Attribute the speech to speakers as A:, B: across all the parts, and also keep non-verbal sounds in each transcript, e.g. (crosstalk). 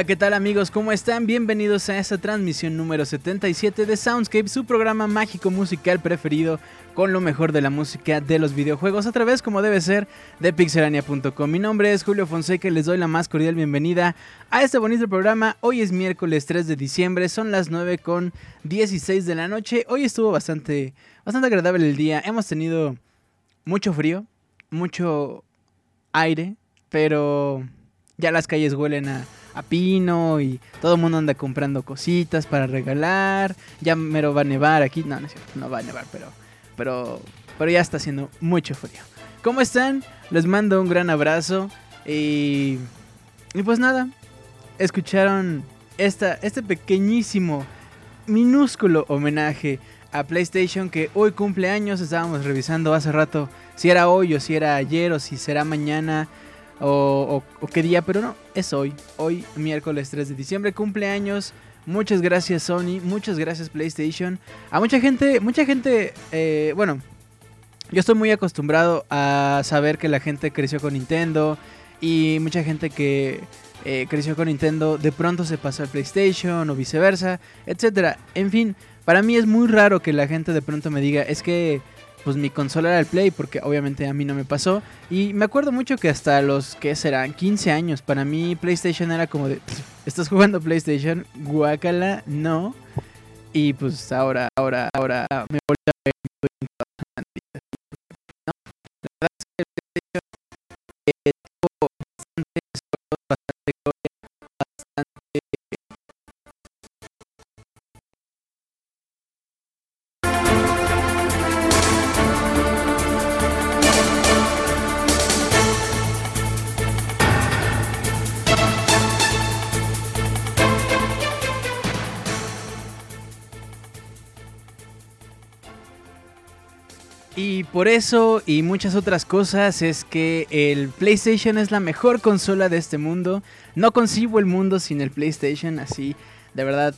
A: Hola, ¿qué tal amigos? ¿Cómo están? Bienvenidos a esta transmisión número 77 de Soundscape, su programa mágico musical preferido con lo mejor de la música de los videojuegos a través, como debe ser, de pixelania.com. Mi nombre es Julio Fonseca y les doy la más cordial bienvenida a este bonito programa. Hoy es miércoles 3 de diciembre, son las 9 con 16 de la noche. Hoy estuvo bastante, bastante agradable el día. Hemos tenido mucho frío, mucho aire, pero ya las calles huelen a a pino y todo el mundo anda comprando cositas para regalar. Ya mero va a nevar aquí. No, no es cierto, no va a nevar, pero, pero, pero ya está haciendo mucho frío. ¿Cómo están? Les mando un gran abrazo y, y pues nada, escucharon esta, este pequeñísimo, minúsculo homenaje a PlayStation que hoy cumple años. Estábamos revisando hace rato si era hoy o si era ayer o si será mañana o, qué día, pero no, es hoy, hoy miércoles 3 de diciembre, cumpleaños. Muchas gracias Sony, muchas gracias PlayStation. A mucha gente, mucha gente, eh, bueno, yo estoy muy acostumbrado a saber que la gente creció con Nintendo y mucha gente que eh, creció con Nintendo de pronto se pasó al PlayStation o viceversa, etcétera. En fin, para mí es muy raro que la gente de pronto me diga, es que pues mi consola era el Play, porque obviamente a mí no me pasó. Y me acuerdo mucho que hasta los que serán 15 años, para mí PlayStation era como de, ¿estás jugando PlayStation? Guácala, no. Y pues ahora, ahora, ahora me volví a ver. No, la verdad es que PlayStation eh, tuvo bastante, bastante Y por eso y muchas otras cosas es que el PlayStation es la mejor consola de este mundo. No concibo el mundo sin el PlayStation, así, de verdad.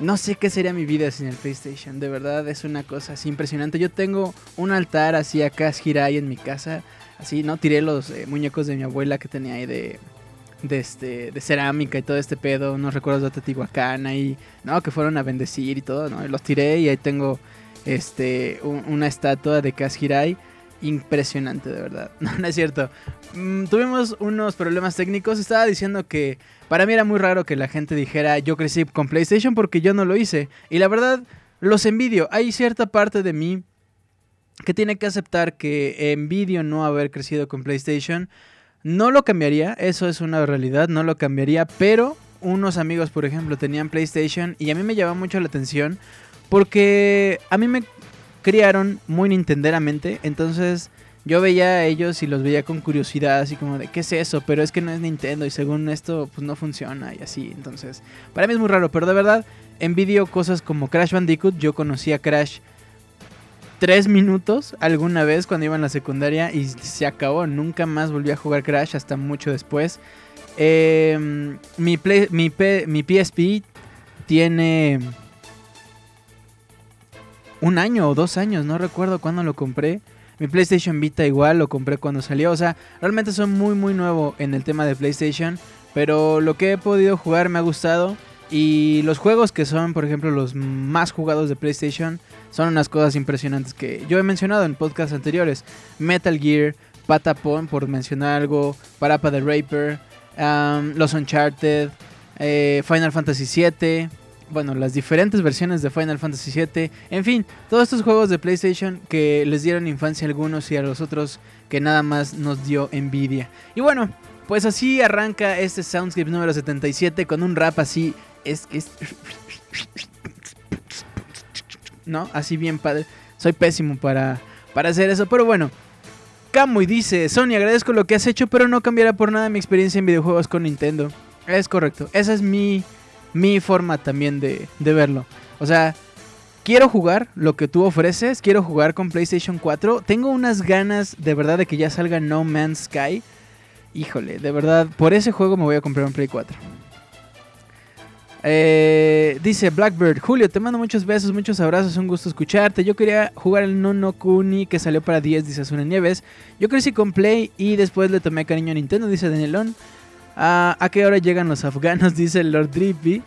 A: No sé qué sería mi vida sin el PlayStation, de verdad es una cosa así impresionante. Yo tengo un altar así acá, Hirai en mi casa, así, ¿no? Tiré los eh, muñecos de mi abuela que tenía ahí de, de, este, de cerámica y todo este pedo, unos recuerdos de Teotihuacán ahí, ¿no? Que fueron a bendecir y todo, ¿no? Y los tiré y ahí tengo este, una estatua de Kaz Impresionante, de verdad. (laughs) No, no es cierto. Mm, tuvimos unos problemas técnicos. Estaba diciendo que para mí era muy raro que la gente dijera yo crecí con PlayStation porque yo no lo hice. Y la verdad, los envidio. Hay cierta parte de mí que tiene que aceptar que envidio no haber crecido con PlayStation. No lo cambiaría, eso es una realidad, no lo cambiaría, pero unos amigos, por ejemplo, tenían PlayStation y a mí me llamaba mucho la atención porque a mí me criaron muy nintenderamente, entonces yo veía a ellos y los veía con curiosidad, así como de, ¿qué es eso? Pero es que no es Nintendo y según esto, pues no funciona y así. Entonces, para mí es muy raro, pero de verdad, envidio cosas como Crash Bandicoot. Yo conocí a Crash tres minutos alguna vez cuando iba en la secundaria y se acabó. Nunca más volví a jugar Crash hasta mucho después. Em, mi, mi, mi PSP tiene un año o dos años, no recuerdo cuándo lo compré. Mi PlayStation Vita igual lo compré cuando salió. O sea, realmente soy muy muy nuevo en el tema de PlayStation. Pero lo que he podido jugar me ha gustado. Y los juegos que son, por ejemplo, los más jugados de PlayStation, son unas cosas impresionantes que yo he mencionado en podcasts anteriores. Metal Gear, Patapon, por mencionar algo, Parapa the Raper, los Uncharted, eh, Final Fantasy VII, bueno, las diferentes versiones de Final Fantasy VII, en fin, todos estos juegos de PlayStation que les dieron infancia a algunos y a los otros que nada más nos dio envidia. Y bueno, pues así arranca este Soundscape número 77 con un rap así, es, es ¿no? Así bien padre. Soy pésimo para, para hacer eso, pero bueno. y dice, Sony, agradezco lo que has hecho, pero no cambiará por nada mi experiencia en videojuegos con Nintendo. Es correcto, esa es mi mi forma también de, verlo. O sea, quiero jugar lo que tú ofreces, quiero jugar con PlayStation 4. Tengo unas ganas de verdad de que ya salga No Man's Sky. Híjole, de verdad, por ese juego me voy a comprar un Play 4. Eh, dice Blackbird, Julio, te mando muchos besos, muchos abrazos, un gusto escucharte. Yo quería jugar el No Kuni que salió para 10, dice Azuna Nieves. Yo crecí con Play y después le tomé cariño a Nintendo, dice Danielón. ¿A qué hora llegan los afganos? (laughs) Dice Lord Drippy.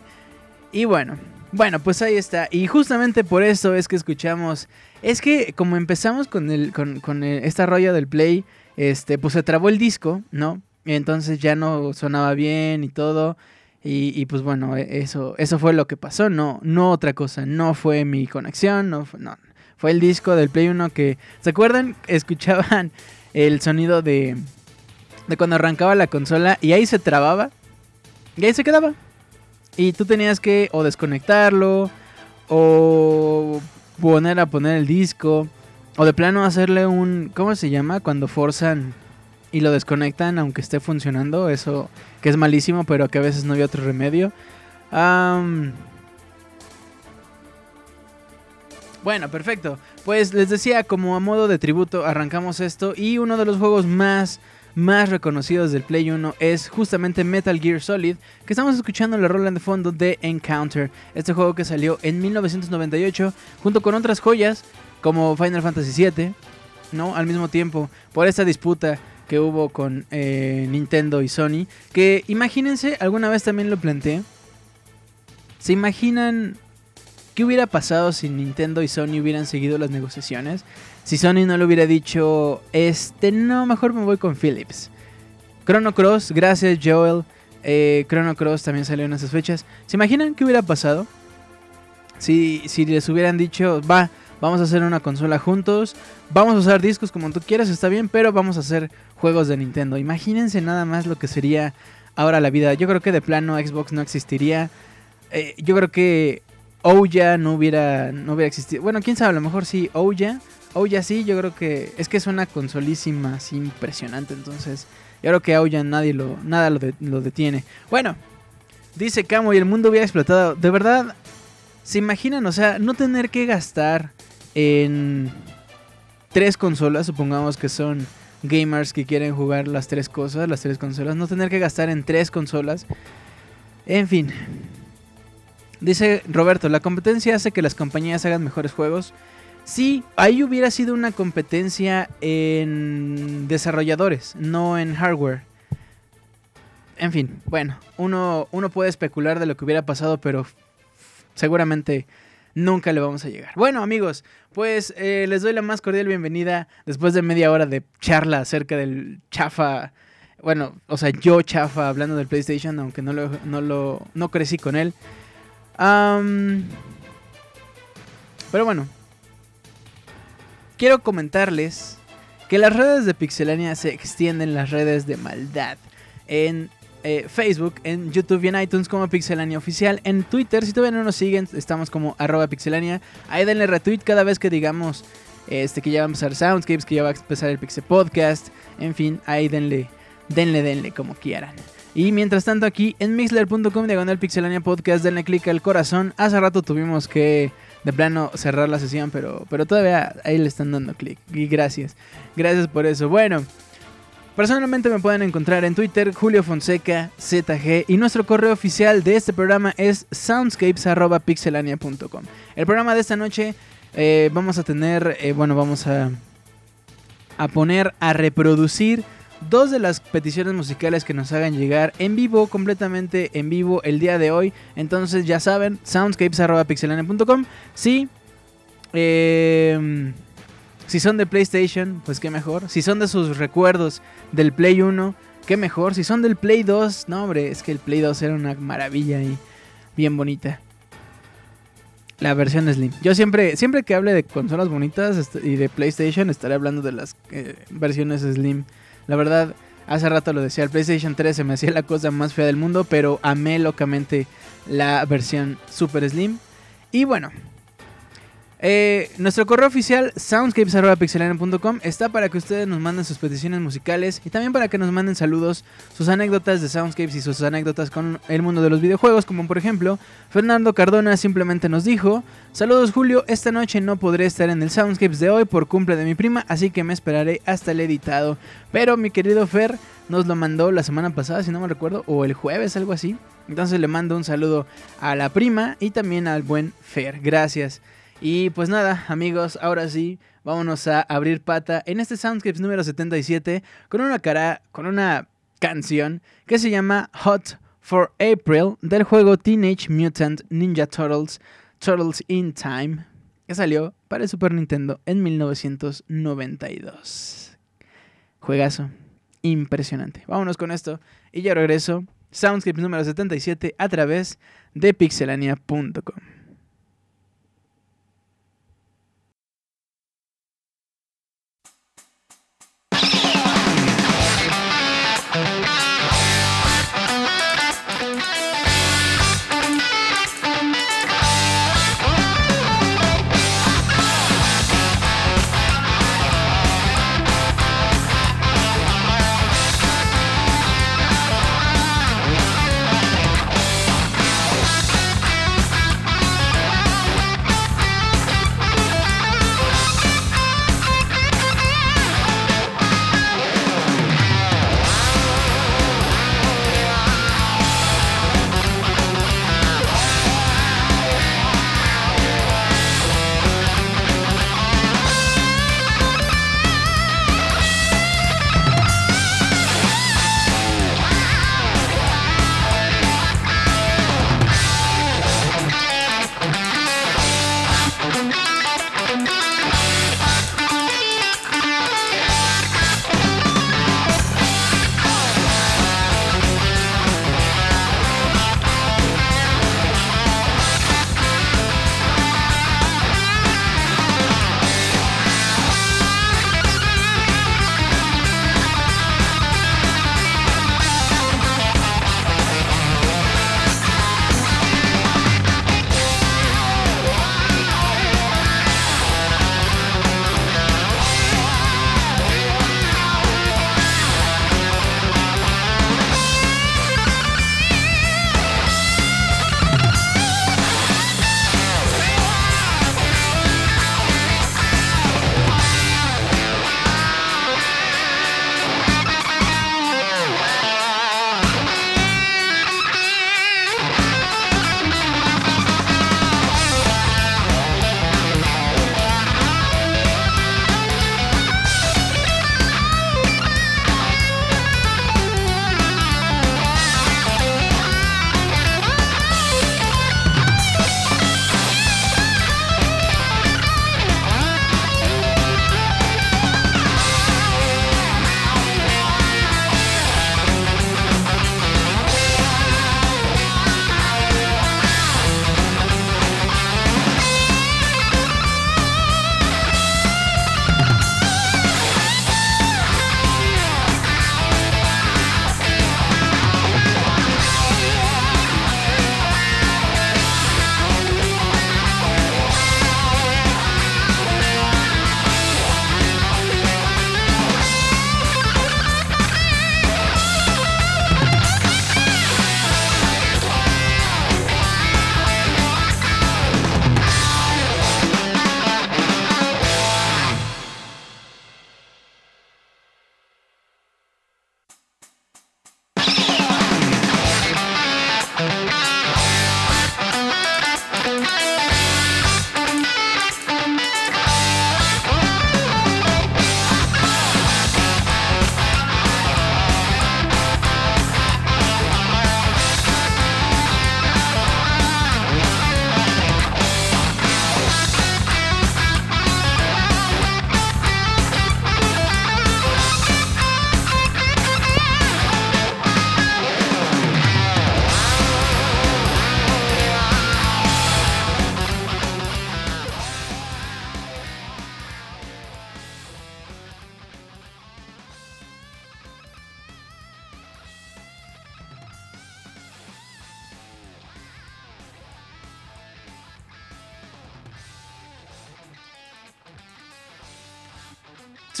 A: Y bueno, bueno, pues ahí está. Y justamente por eso es que escuchamos. Es que como empezamos con el, con, con esta rollo del play, este, pues se trabó el disco, ¿no? Entonces ya no sonaba bien y todo. Y, pues bueno, e, eso, eso fue lo que pasó, no, no otra cosa, no fue mi conexión, no fue, no, fue el disco del Play 1 que, ¿se acuerdan? (laughs) Escuchaban el sonido de, de cuando arrancaba la consola y ahí se trababa y ahí se quedaba. Y tú tenías que o desconectarlo o poner a poner el disco o de plano hacerle un, ¿cómo se llama? Cuando forzan y lo desconectan aunque esté funcionando, eso que es malísimo, pero que a veces no había otro remedio. Bueno, perfecto. Pues les decía, como a modo de tributo, arrancamos esto y uno de los juegos más más reconocidos del Play 1 es justamente Metal Gear Solid, que estamos escuchando la rola de fondo de Encounter, este juego que salió en 1998 junto con otras joyas como Final Fantasy VII, ¿no? Al mismo tiempo, por esta disputa que hubo con eh, Nintendo y Sony. Que imagínense, alguna vez también lo planteé. ¿Se imaginan qué hubiera pasado si Nintendo y Sony hubieran seguido las negociaciones? Si Sony no le hubiera dicho, este, no, mejor me voy con Philips. Chrono Cross, gracias Joel. Eh, Chrono Cross también salió en esas fechas. ¿Se imaginan qué hubiera pasado? Si, si les hubieran dicho, va, vamos a hacer una consola juntos, vamos a usar discos como tú quieras, está bien, pero vamos a hacer juegos de Nintendo. Imagínense nada más lo que sería ahora la vida. Yo creo que de plano Xbox no existiría. Eh, yo creo que Ouya no hubiera, no hubiera existido. Bueno, quién sabe, a lo mejor sí, Ouya. Ouya sí, yo creo que es que es una consolísima así impresionante. Entonces, yo creo que Ouya nadie lo, nada lo, lo detiene. Bueno, dice Camo y el mundo hubiera explotado. De verdad, ¿se imaginan? O sea, no tener que gastar en tres consolas, supongamos que son gamers que quieren jugar las tres cosas, las tres consolas, no tener que gastar en tres consolas. En fin. Dice Roberto, la competencia hace que las compañías hagan mejores juegos. Sí, ahí hubiera sido una competencia en desarrolladores, no en hardware. En fin, bueno, uno, uno puede especular de lo que hubiera pasado, pero seguramente nunca le vamos a llegar. Bueno, amigos, pues eh, les doy la más cordial bienvenida después de media hora de charla acerca del chafa. Bueno, o sea, yo chafa hablando del PlayStation, aunque no lo, no lo no crecí con él. pero bueno, quiero comentarles que las redes de Pixelania se extienden las redes de maldad. En eh, Facebook, en YouTube y en iTunes como Pixelania Oficial. En Twitter, si todavía no nos siguen, estamos como arroba pixelania. Ahí denle retweet cada vez que digamos este, que ya va a empezar Soundscapes, que ya va a empezar el Pixel Podcast. En fin, ahí denle, denle, denle como quieran. Y mientras tanto aquí en mixler.com diagonal pixelania podcast, denle clic al corazón. Hace rato tuvimos que de plano cerrar la sesión, pero, pero todavía ahí le están dando clic. Y gracias, gracias por eso. Bueno, Personalmente me pueden encontrar en Twitter Julio Fonseca ZG y nuestro correo oficial de este programa es soundscapes.pixelania.com. El programa de esta noche eh, vamos a tener, eh, bueno, vamos a, a poner a reproducir dos de las peticiones musicales que nos hagan llegar en vivo, completamente en vivo el día de hoy. Entonces ya saben, soundscapes.pixelania.com. Sí. Eh, si son de PlayStation, pues qué mejor. Si son de sus recuerdos del Play 1, qué mejor. Si son del Play 2, no hombre, es que el Play 2 era una maravilla y bien bonita. La versión Slim. Yo siempre, siempre que hable de consolas bonitas y de PlayStation, estaré hablando de las eh, versiones Slim. La verdad, hace rato lo decía, el PlayStation 3 se me hacía la cosa más fea del mundo, pero amé locamente la versión Super Slim. Y bueno, eh, nuestro correo oficial soundscapes.pixelania.com está para que ustedes nos manden sus peticiones musicales y también para que nos manden saludos, sus anécdotas de Soundscapes y sus anécdotas con el mundo de los videojuegos, como por ejemplo, Fernando Cardona simplemente nos dijo, saludos Julio, esta noche no podré estar en el Soundscapes de hoy por cumple de mi prima, así que me esperaré hasta el editado. Pero mi querido Fer nos lo mandó la semana pasada, si no me recuerdo, o el jueves, algo así. Entonces le mando un saludo a la prima y también al buen Fer. Gracias. Y pues nada, amigos, ahora sí, vámonos a abrir pata en este Soundscapes número 77 con una cara, con una canción que se llama Hot for April del juego Teenage Mutant Ninja Turtles Turtles in Time que salió para el Super Nintendo en 1992. Juegazo, impresionante. Vámonos con esto y ya regreso. Soundscapes número 77 a través de pixelania.com.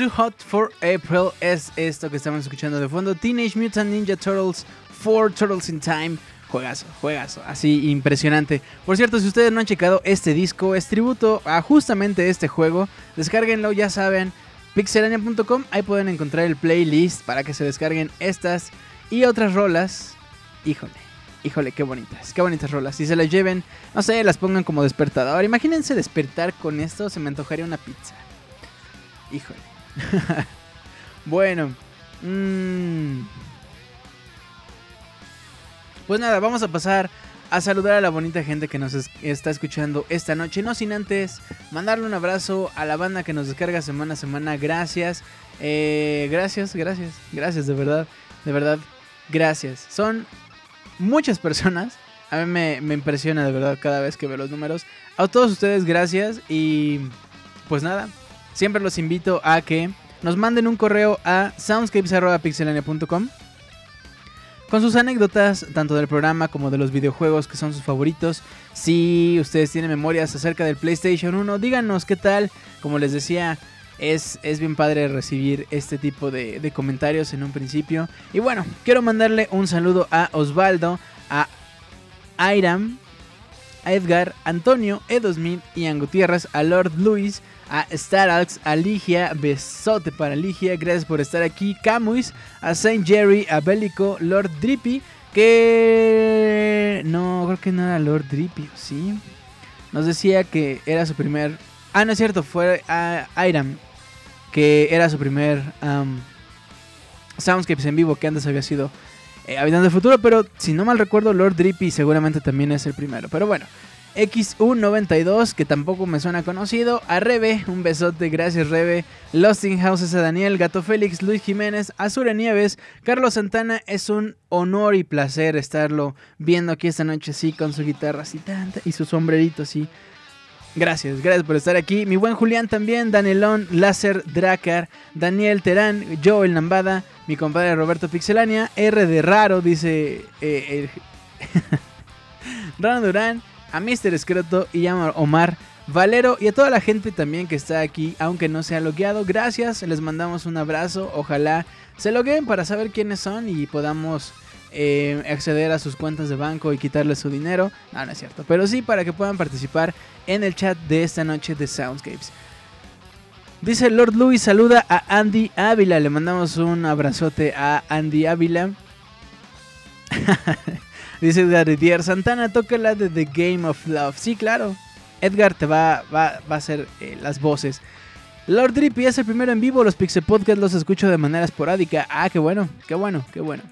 A: Too Hot for April es esto que estamos escuchando de fondo. Teenage Mutant Ninja Turtles 4 Turtles in Time. Juegazo, juegazo, así impresionante. Por cierto, si ustedes no han checado este disco, es tributo a justamente este juego. Descárguenlo, ya saben, pixelania.com. Ahí pueden encontrar el playlist para que se descarguen estas y otras rolas. Híjole, híjole, qué bonitas, qué bonitas rolas. Si se las lleven, no sé, las pongan como despertador. Imagínense despertar con esto, se me antojaría una pizza. Híjole. (laughs) bueno. Mmm, Pues nada, vamos a pasar a saludar a la bonita gente que nos está escuchando esta noche. No sin antes mandarle un abrazo a la banda que nos descarga semana a semana. Gracias. Eh, gracias, gracias, gracias, de verdad. De verdad, gracias. Son muchas personas. A mí me, me impresiona de verdad cada vez que veo los números. A todos ustedes, gracias. Y pues nada, siempre los invito a que nos manden un correo a soundscapes.pixelania.com con sus anécdotas, tanto del programa como de los videojuegos que son sus favoritos. Si ustedes tienen memorias acerca del PlayStation 1, díganos qué tal. Como les decía, es, es bien padre recibir este tipo de, de comentarios en un principio. Y bueno, quiero mandarle un saludo a Osvaldo, a Airam, a Edgar, Antonio, E2000, Ian Gutiérrez, a Lord Luis, a Starax, a Ligia, besote para Ligia, gracias por estar aquí, Camuis, a Saint Jerry, a Bélico, Lord Drippy, que no, creo que no era Lord Drippy, ¿sí? Nos decía que era su primer... Ah, no es cierto, fue a Iram, que era su primer Soundscapes en vivo, que antes había sido eh, Habitando del Futuro, pero si no mal recuerdo, Lord Drippy seguramente también es el primero. Pero bueno, XU92, que tampoco me suena conocido. A Rebe, un besote, gracias Rebe. Lost in Houses a Daniel, Gato Félix, Luis Jiménez, Azure Nieves, Carlos Santana. Es un honor y placer estarlo viendo aquí esta noche así con su guitarra así y su sombrerito así. Gracias, gracias por estar aquí. Mi buen Julián también, Danielón, Láser, Dracar, Daniel Terán, Joel Nambada, mi compadre Roberto Pixelania, R de Raro, dice eh, (laughs) Rano Durán, a Mr. Escroto y a Omar Valero y a toda la gente también que está aquí, aunque no se ha logueado. Gracias, les mandamos un abrazo. Ojalá se loguen para saber quiénes son y podamos eh, acceder a sus cuentas de banco y quitarles su dinero. No, no es cierto. Pero sí para que puedan participar en el chat de esta noche de Soundscapes. Dice Lord Louis, saluda a Andy Ávila. Le mandamos un abrazote a Andy Ávila. (laughs) Dice Edgar Didier, Santana, toca la de The Game of Love. Sí, claro. Edgar te va, va, a hacer eh, las voces. Lord Drippy es el primero en vivo. Los Pixel Podcast los escucho de manera esporádica. Ah, qué bueno, qué bueno, qué bueno.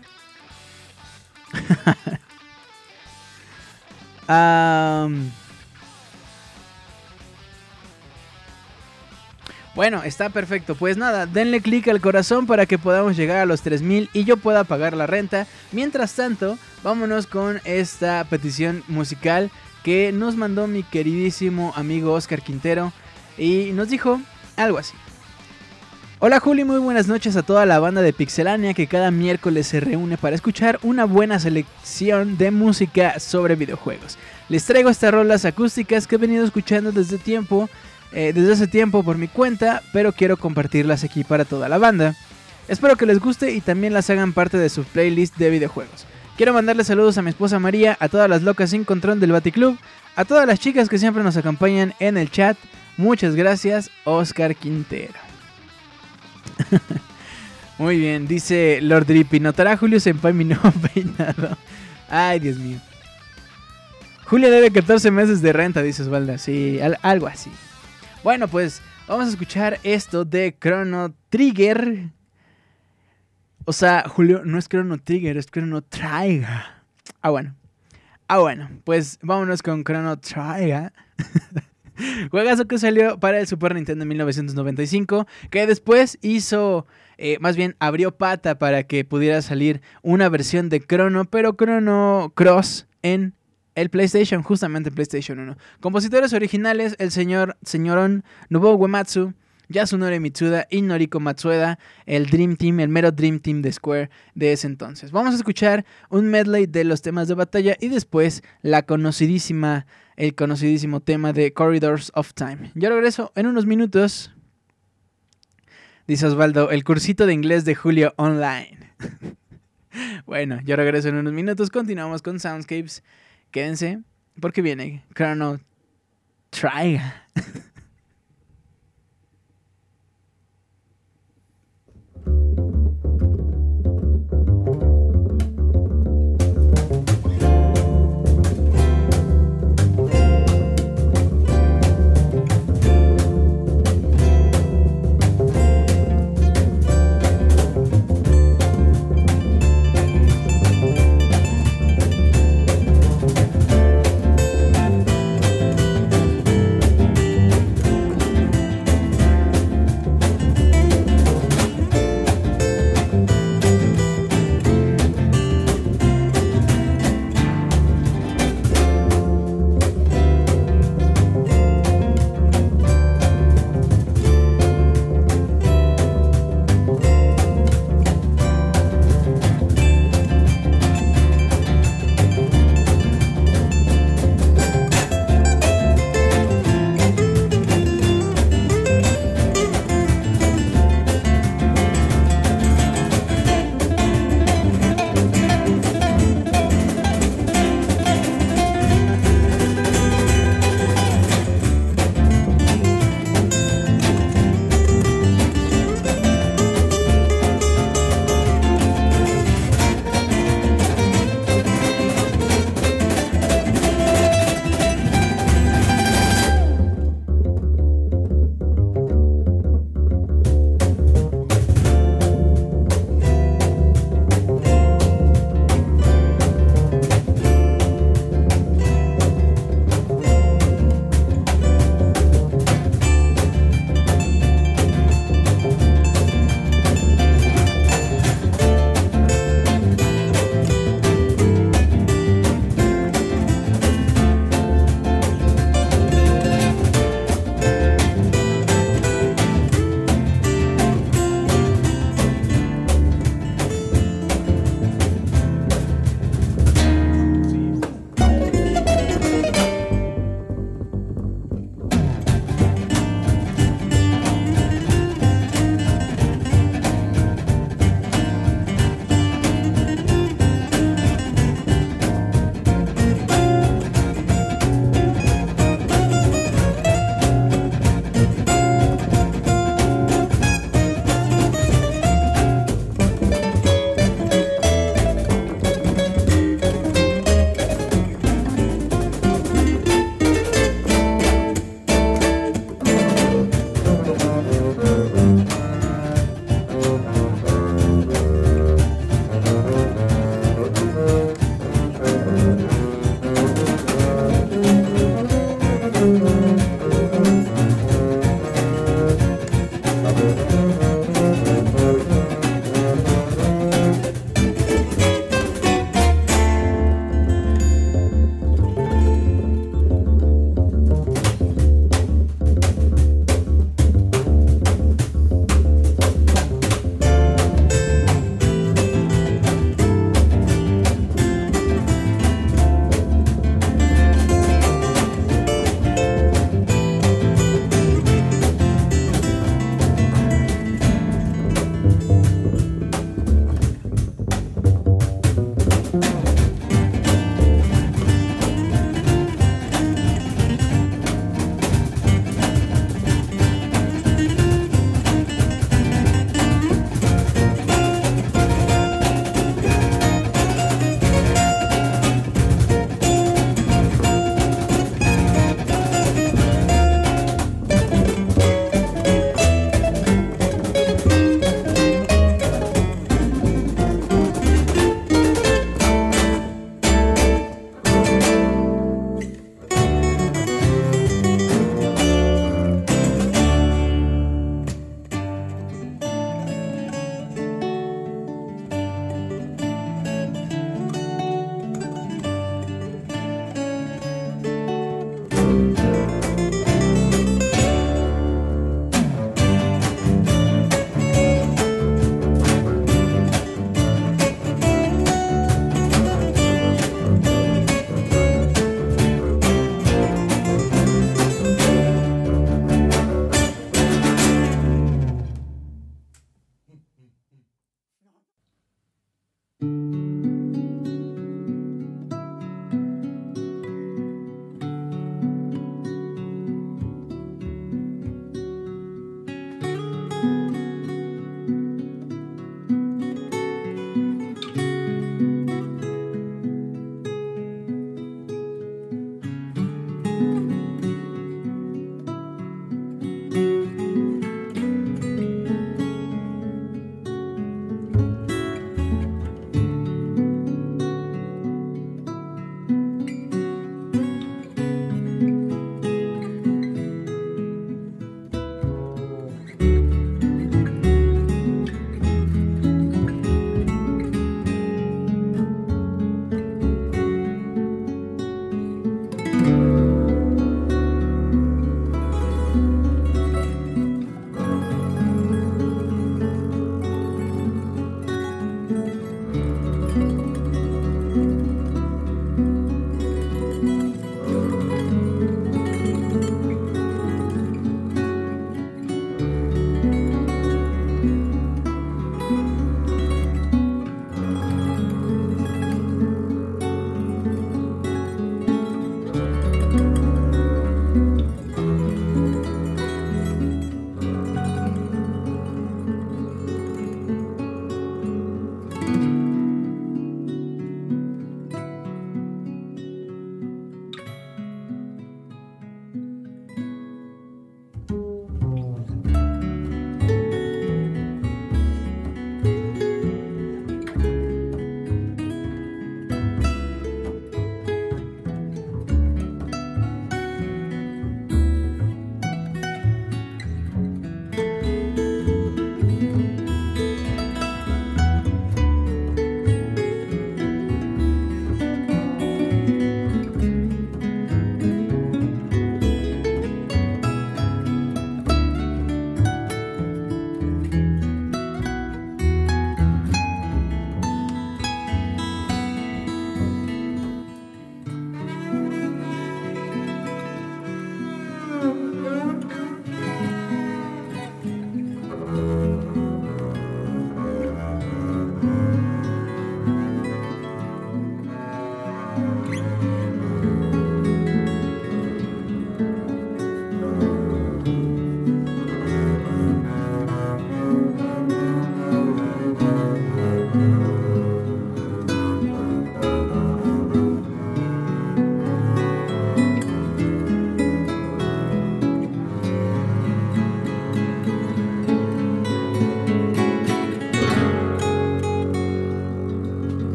A: (laughs) Bueno, está perfecto. Pues nada, denle clic al corazón para que podamos llegar a los 3000 y yo pueda pagar la renta. Mientras tanto, vámonos con esta petición musical que nos mandó mi queridísimo amigo Oscar Quintero y nos dijo algo así. Hola Juli, muy buenas noches a toda la banda de Pixelania que cada miércoles se reúne para escuchar una buena selección de música sobre videojuegos. Les traigo estas rolas acústicas que he venido escuchando desde tiempo, eh, desde hace tiempo por mi cuenta, pero quiero compartirlas aquí para toda la banda. Espero que les guste y también las hagan parte de su playlist de videojuegos. Quiero mandarle saludos a mi esposa María, a todas las locas sin control del Baticlub, a todas las chicas que siempre nos acompañan en el chat. Muchas gracias, Oscar Quintero. (laughs) Muy bien, dice Lord Drippy. ¿Notará Julio Senpai mi nuevo (laughs) peinado? Ay, Dios mío. Julio debe 14 meses de renta, dice Osvaldo. Sí, algo así. Bueno, pues vamos a escuchar esto de Chrono Trigger. O sea, Julio, no es Chrono Trigger, es Chrono Trigger. Ah, bueno. Ah, bueno, pues vámonos con Chrono Trigger. (laughs) Juegazo que salió para el Super Nintendo en 1995, que después hizo, eh, más bien abrió pata para que pudiera salir una versión de Chrono, pero Chrono Cross en el PlayStation, justamente PlayStation 1. Compositores originales, el señor señorón Nobuo Uematsu, Yasunori Mitsuda y Noriko Matsueda, el Dream Team, el mero Dream Team de Square de ese entonces. Vamos a escuchar un medley de los temas de batalla y después la conocidísima el conocidísimo tema de Corridors of Time. Yo regreso en unos minutos. Dice Osvaldo, el cursito de inglés de Julio online. (laughs) bueno, yo regreso en unos minutos. Continuamos con Soundscapes. Quédense, porque viene Chrono Trigger. (laughs)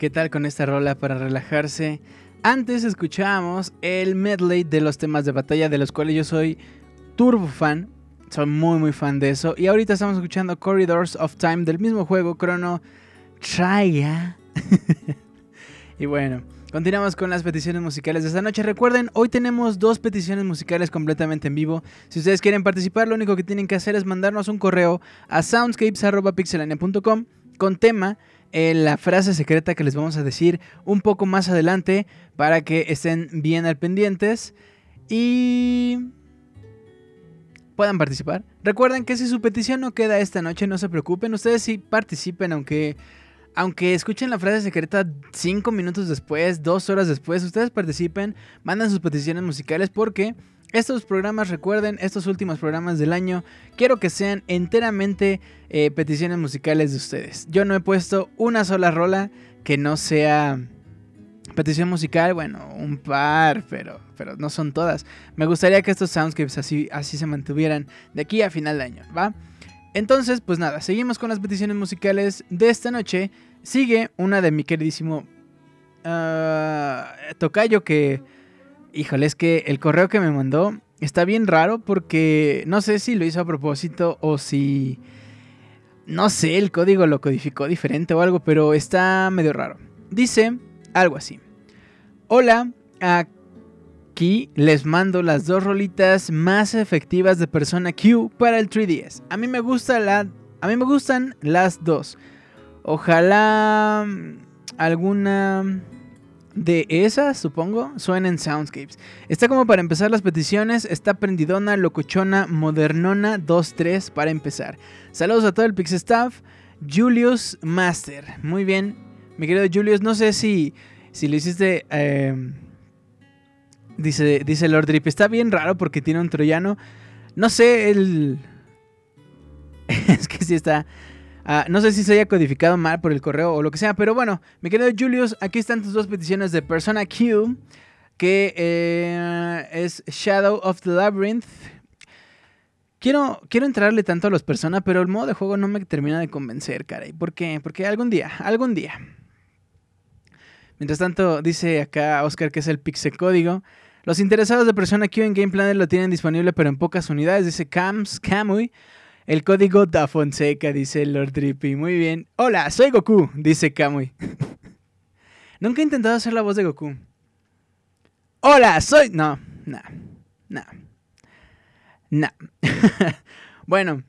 A: ¿Qué tal con esta rola para relajarse? Antes escuchábamos el medley de los temas de batalla de los cuales yo soy turbo fan. Soy muy muy fan de eso. Y ahorita estamos escuchando Corridors of Time del mismo juego, Chrono Trigger. (laughs) y bueno, continuamos con las peticiones musicales de esta noche. Recuerden, hoy tenemos dos peticiones musicales completamente en vivo. Si ustedes quieren participar, lo único que tienen que hacer es mandarnos un correo a soundscapes.pixelania.com con tema la frase secreta que les vamos a decir un poco más adelante para que estén bien al pendientes y puedan participar. Recuerden que si su petición no queda esta noche, no se preocupen, ustedes sí participen aunque aunque escuchen la frase secreta cinco minutos después, dos horas después, ustedes participen, mandan sus peticiones musicales porque estos programas, recuerden, estos últimos programas del año, quiero que sean enteramente eh, peticiones musicales de ustedes. Yo no he puesto una sola rola que no sea petición musical, bueno, un par, pero, pero no son todas. Me gustaría que estos soundscapes así, así se mantuvieran de aquí a final de año, ¿va? Entonces, pues nada, seguimos con las peticiones musicales de esta noche. Sigue una de mi queridísimo ah, Tocayo que Híjole, es que el correo que me mandó está bien raro porque no sé si lo hizo a propósito o si... No sé, el código lo codificó diferente o algo, pero está medio raro. Dice algo así. Hola, aquí les mando las dos rolitas más efectivas de Persona Q para el 3DS. A mí me gusta la a mí me gustan las dos. Ojalá alguna de esas, supongo, suenan soundscapes. Está como para empezar las peticiones, está prendidona, locochona, modernona 2-3 para empezar. Saludos a todo el Pix Staff. Julius Master. Muy bien, mi querido Julius, no sé si, si lo hiciste... Em, dice, dice Lord Drip, está bien raro porque tiene un troyano. No sé, el... (laughs) es que sí está... Ah, no sé si se haya codificado mal por el correo o lo que sea, pero bueno, mi querido Julius, aquí están tus dos peticiones de Persona Q, que eh, es Shadow of the Labyrinth. Quiero, quiero entrarle tanto a los Persona, pero el modo de juego no me termina de convencer, caray. ¿Por qué? Porque algún día, algún día. Mientras tanto, dice acá Oscar que es el Pixel Código. Los interesados de Persona Q en Game Planner lo tienen disponible, pero en pocas unidades. Dice Cams, Kamui. El código da Fonseca, dice Lord Drippy. Muy bien. Hola, soy Goku, dice Kamui. (laughs) Nunca he intentado hacer la voz de Goku. Hola, soy... No, no, no. No. (laughs) bueno,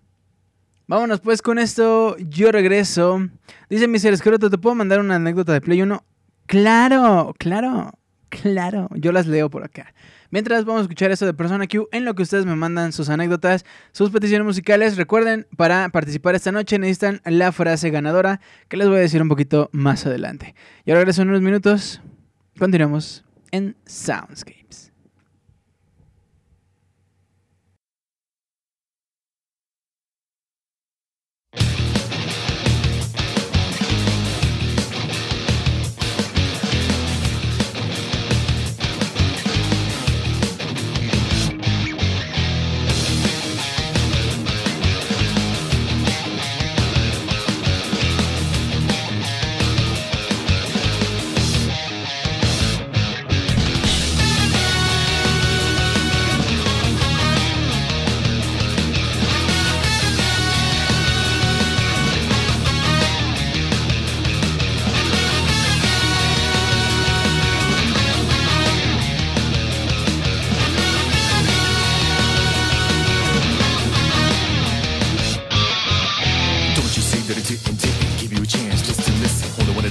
A: vámonos pues con esto. Yo regreso. Dice ser escroto, ¿te puedo mandar una anécdota de Play 1? Claro, claro, claro. Yo las leo por acá. Mientras vamos a escuchar eso de Persona Q en lo que ustedes me mandan sus anécdotas, sus peticiones musicales. Recuerden, para participar esta noche necesitan la frase ganadora que les voy a decir un poquito más adelante. Y ahora regreso en unos minutos. Continuamos en Soundscapes.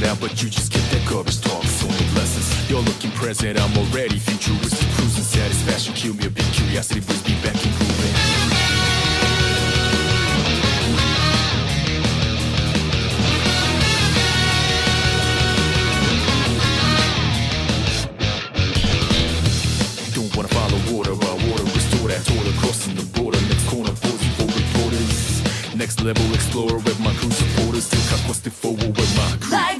B: it out, but you just get that garbage talk. So many lessons. You're looking present, I'm already futuristic. Cruising satisfaction, kill me a bit. Curiosity brings me back in grooving. next level explorer with my crew supporters still got quested forward with my crew.
C: Like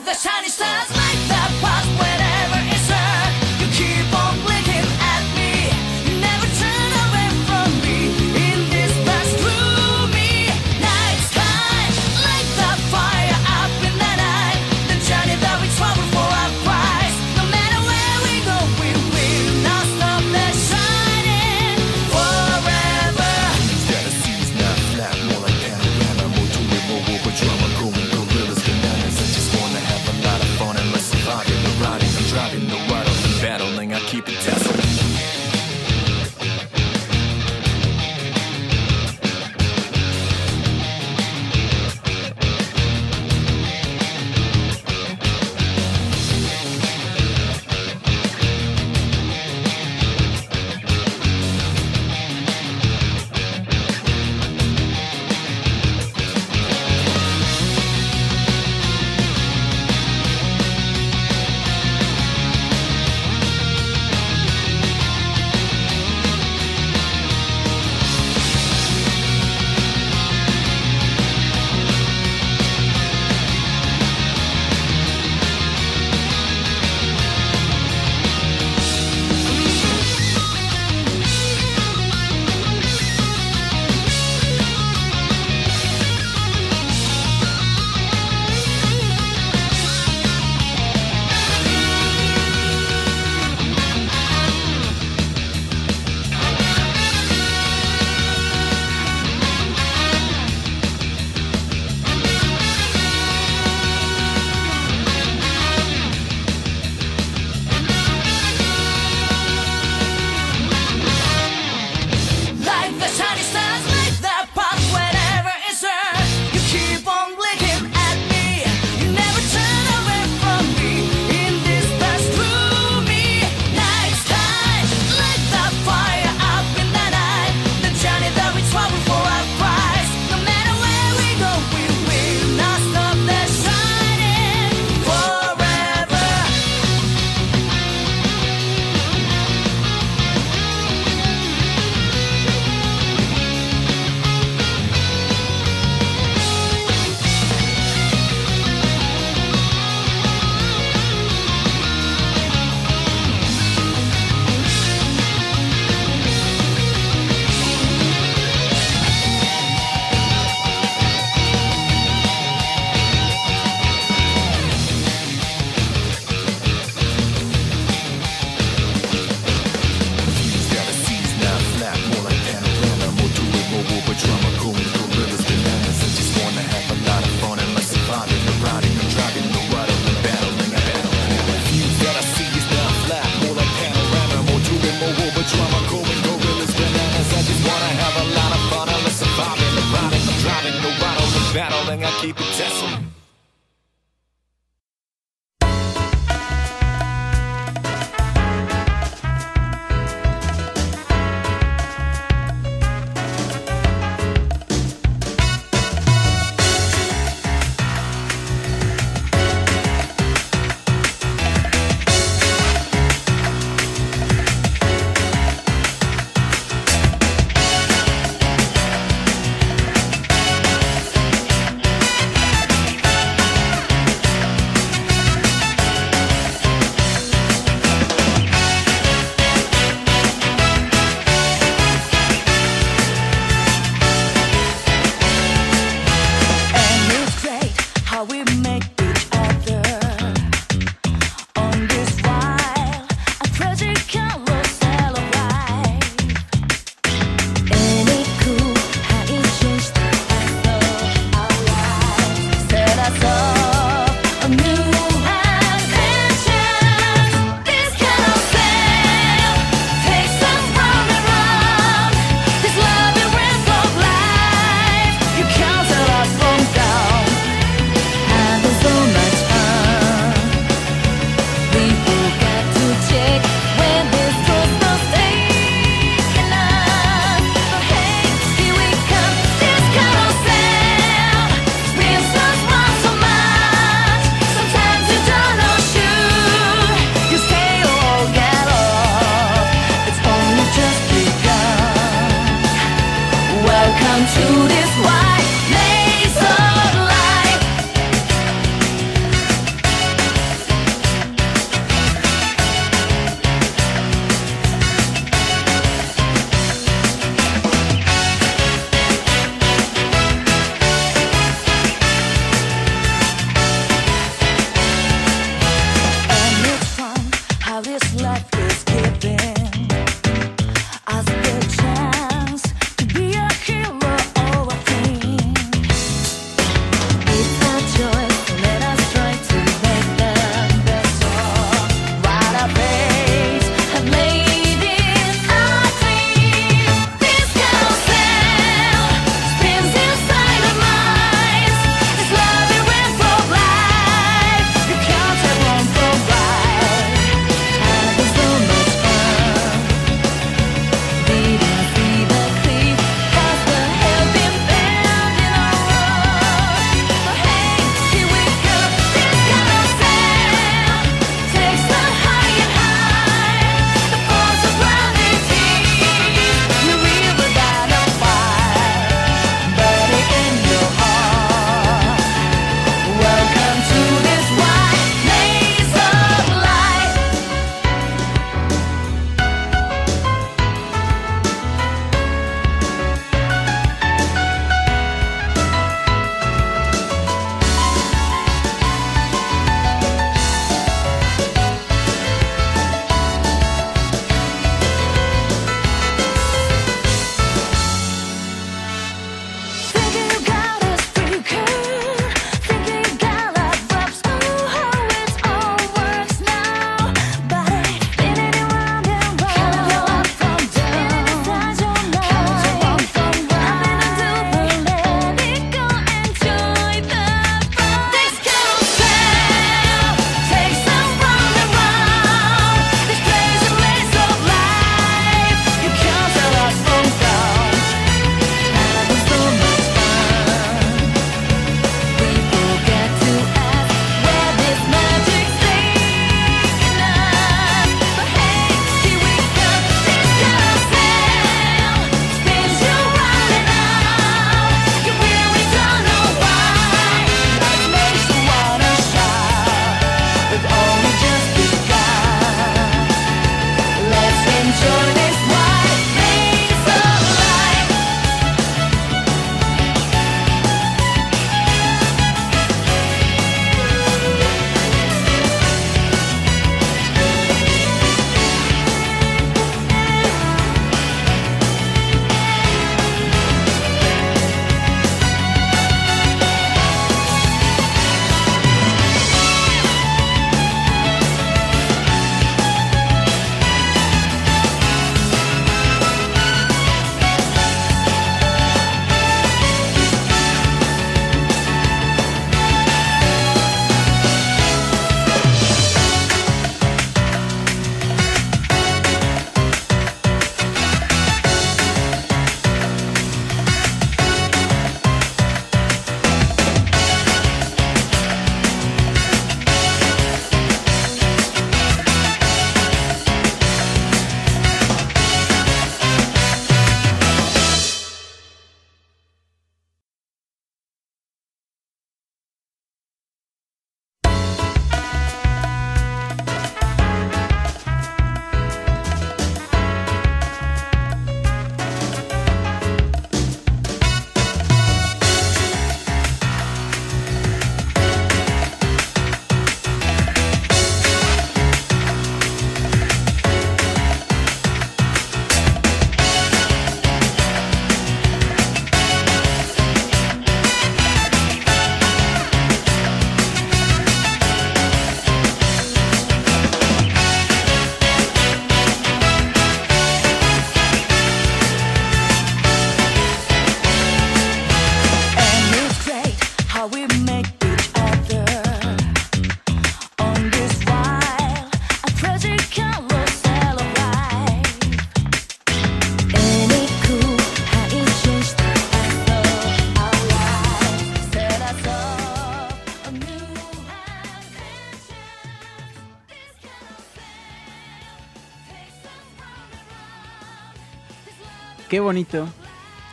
A: qué bonito.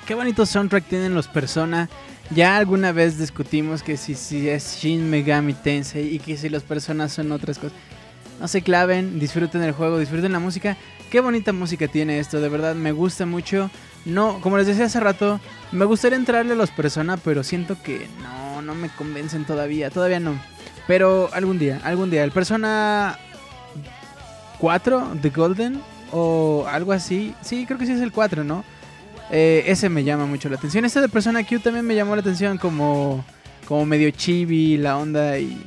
A: Qué bonito soundtrack tienen los Persona. Ya alguna vez discutimos que si, si es Shin Megami Tensei y que si los Personas son otras cosas. No se claven, disfruten el juego, disfruten la música. Qué bonita música tiene esto, de verdad me gusta mucho. No, como les decía hace rato, me gustaría entrarle a los Persona, pero siento que no, no me convencen todavía, todavía no. Pero algún día, algún día. El Persona 4 The Golden o algo así. Sí, creo que sí es el 4, ¿no? Eh, ese me llama mucho la atención. Este de Persona Q también me llamó la atención como, como medio chibi, la onda y,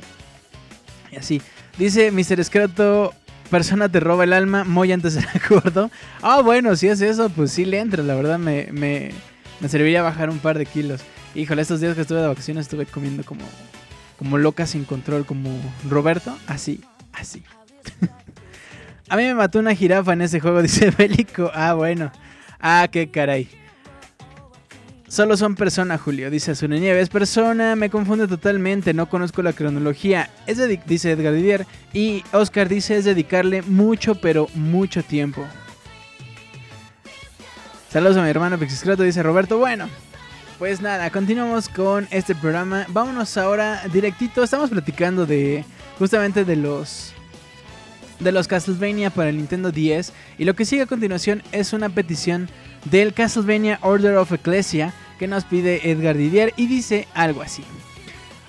A: y así. Dice Mr. Escroto, persona te roba el alma, muy antes era (laughs) gordo. Ah, bueno, si es eso, pues sí le entra, la verdad me, me, me serviría bajar un par de kilos. Híjole, estos días que estuve de vacaciones estuve comiendo como, como loca sin control, como Roberto, así, así. (laughs) A mí me mató una jirafa en ese juego, (laughs) dice Bélico. Ah, bueno. Ah, qué caray. Solo son persona, Julio, dice Azul Nieves. Persona, me confunde totalmente, no conozco la cronología. Es dedi- dice Edgar Didier. Y Oscar dice es dedicarle mucho, pero mucho tiempo. Saludos a mi hermano Pixiscroto, dice Roberto. Bueno, pues nada, continuamos con este programa. Vámonos ahora directito. Estamos platicando de justamente de los de los Castlevania para el Nintendo 10 y lo que sigue a continuación es una petición del Castlevania Order of Ecclesia que nos pide Edgar Didier y dice algo así.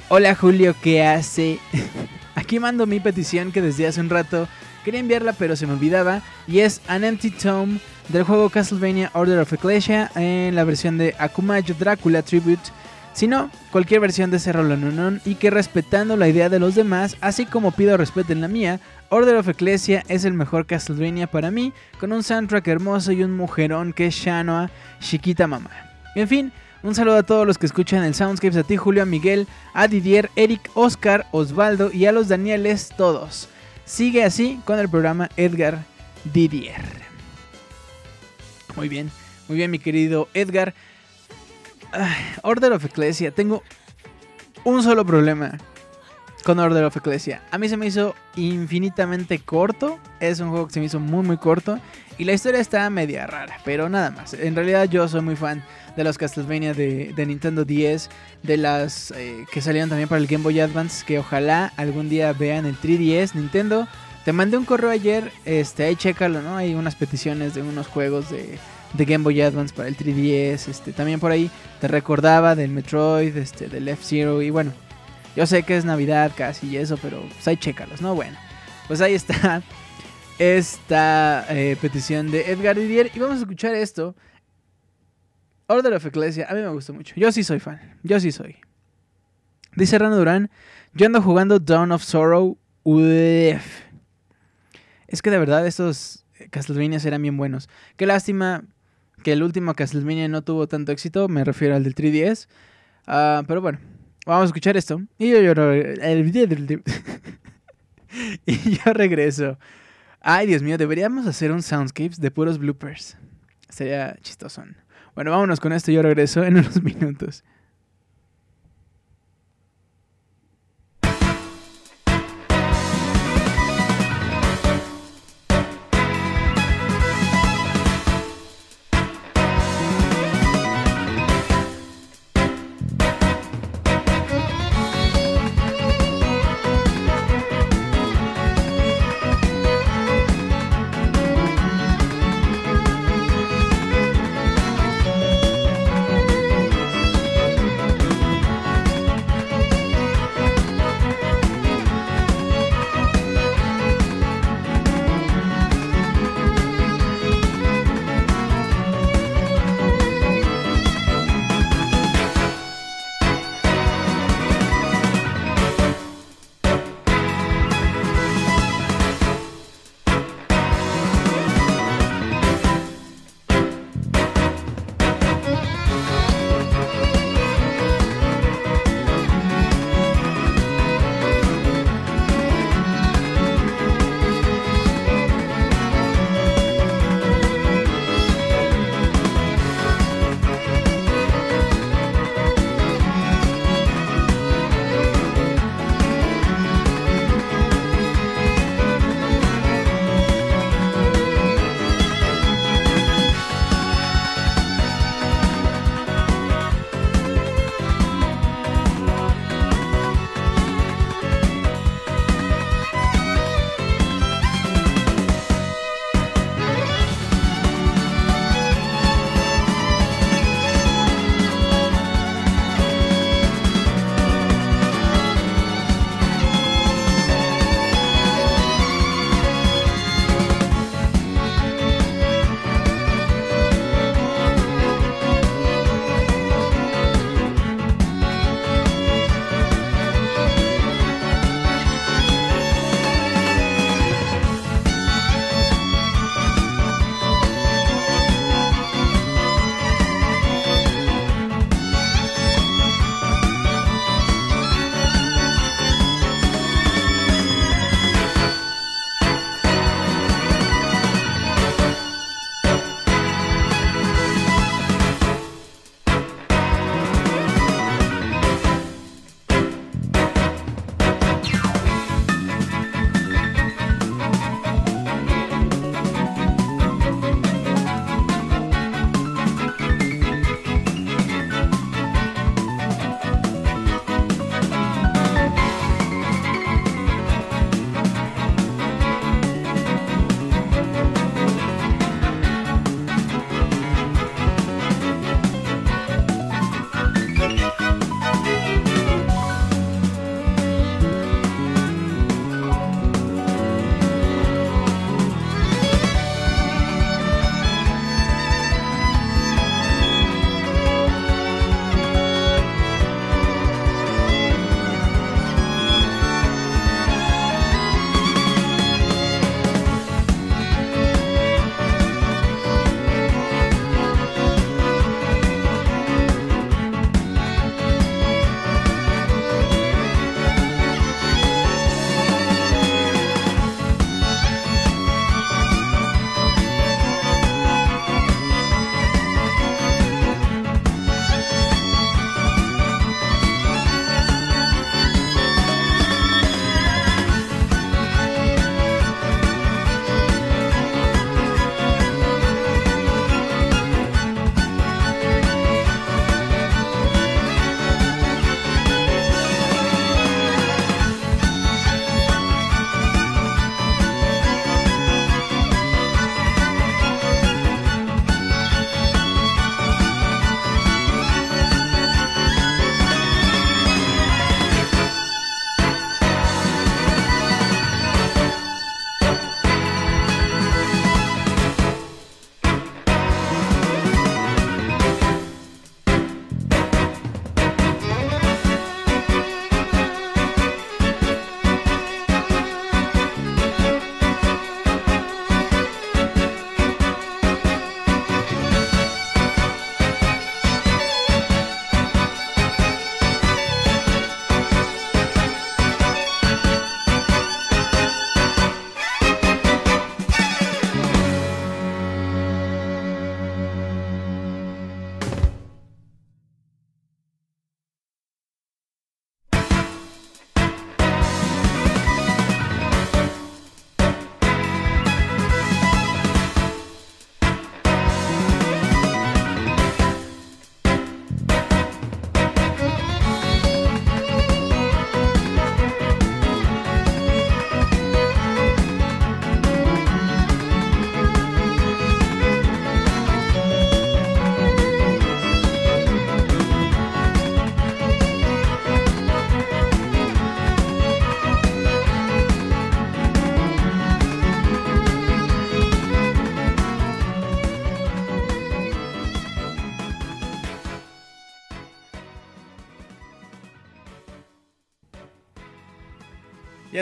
A: Hola Julio, ¿qué hace? (laughs) Aquí mando mi petición que desde hace un rato quería enviarla pero se me olvidaba y es An Empty Tome del juego Castlevania Order of Ecclesia en la versión de Akumayo Drácula Tribute sino cualquier versión de ese Rolanonon y que respetando la idea de los demás, así como pido respeto en la mía, Order of Ecclesia es el mejor Castlevania para mí, con un soundtrack hermoso y un mujerón que es Shanoa, chiquita mamá. En fin, un saludo a todos los que escuchan el Soundscapes, a ti Julio, a Miguel, a Didier, Eric, Oscar, Osvaldo y a los Danieles todos. Sigue así con el programa Edgar Didier. Muy bien, muy bien mi querido Edgar. Order of Ecclesia, tengo un solo problema con Order of Ecclesia. A mí se me hizo infinitamente corto. Es un juego que se me hizo muy muy corto. Y la historia está media rara, pero nada más. En realidad yo soy muy fan de los Castlevania de, de Nintendo 10. De las eh, que salieron también para el Game Boy Advance. Que ojalá algún día vean el 3DS Nintendo. Te mandé un correo ayer. Este, ahí chécalo, ¿no? Hay unas peticiones de unos juegos de, de Game Boy Advance para el 3DS. Este, también por ahí te recordaba del Metroid, este, del F-Zero. Y bueno, yo sé que es Navidad casi y eso, pero pues ahí chécalos, ¿no? Bueno, pues ahí está esta eh, petición de Edgar Didier. Y vamos a escuchar esto. Order of Ecclesia, a mí me gustó mucho. Yo sí soy fan, yo sí soy. Dice Rano Durán, yo ando jugando Dawn of Sorrow. Uf. Es que de verdad estos Castlevanias eran bien buenos. Qué lástima que el último Castlevania no tuvo tanto éxito, me refiero al del 3DS. Ah, pero bueno, vamos a escuchar esto. Y yo, yo, (laughs) y yo regreso. Ay, Dios mío, deberíamos hacer un soundscapes de puros bloopers. Sería chistoso. Bueno, vámonos con esto. Yo regreso en (laughs) unos minutos.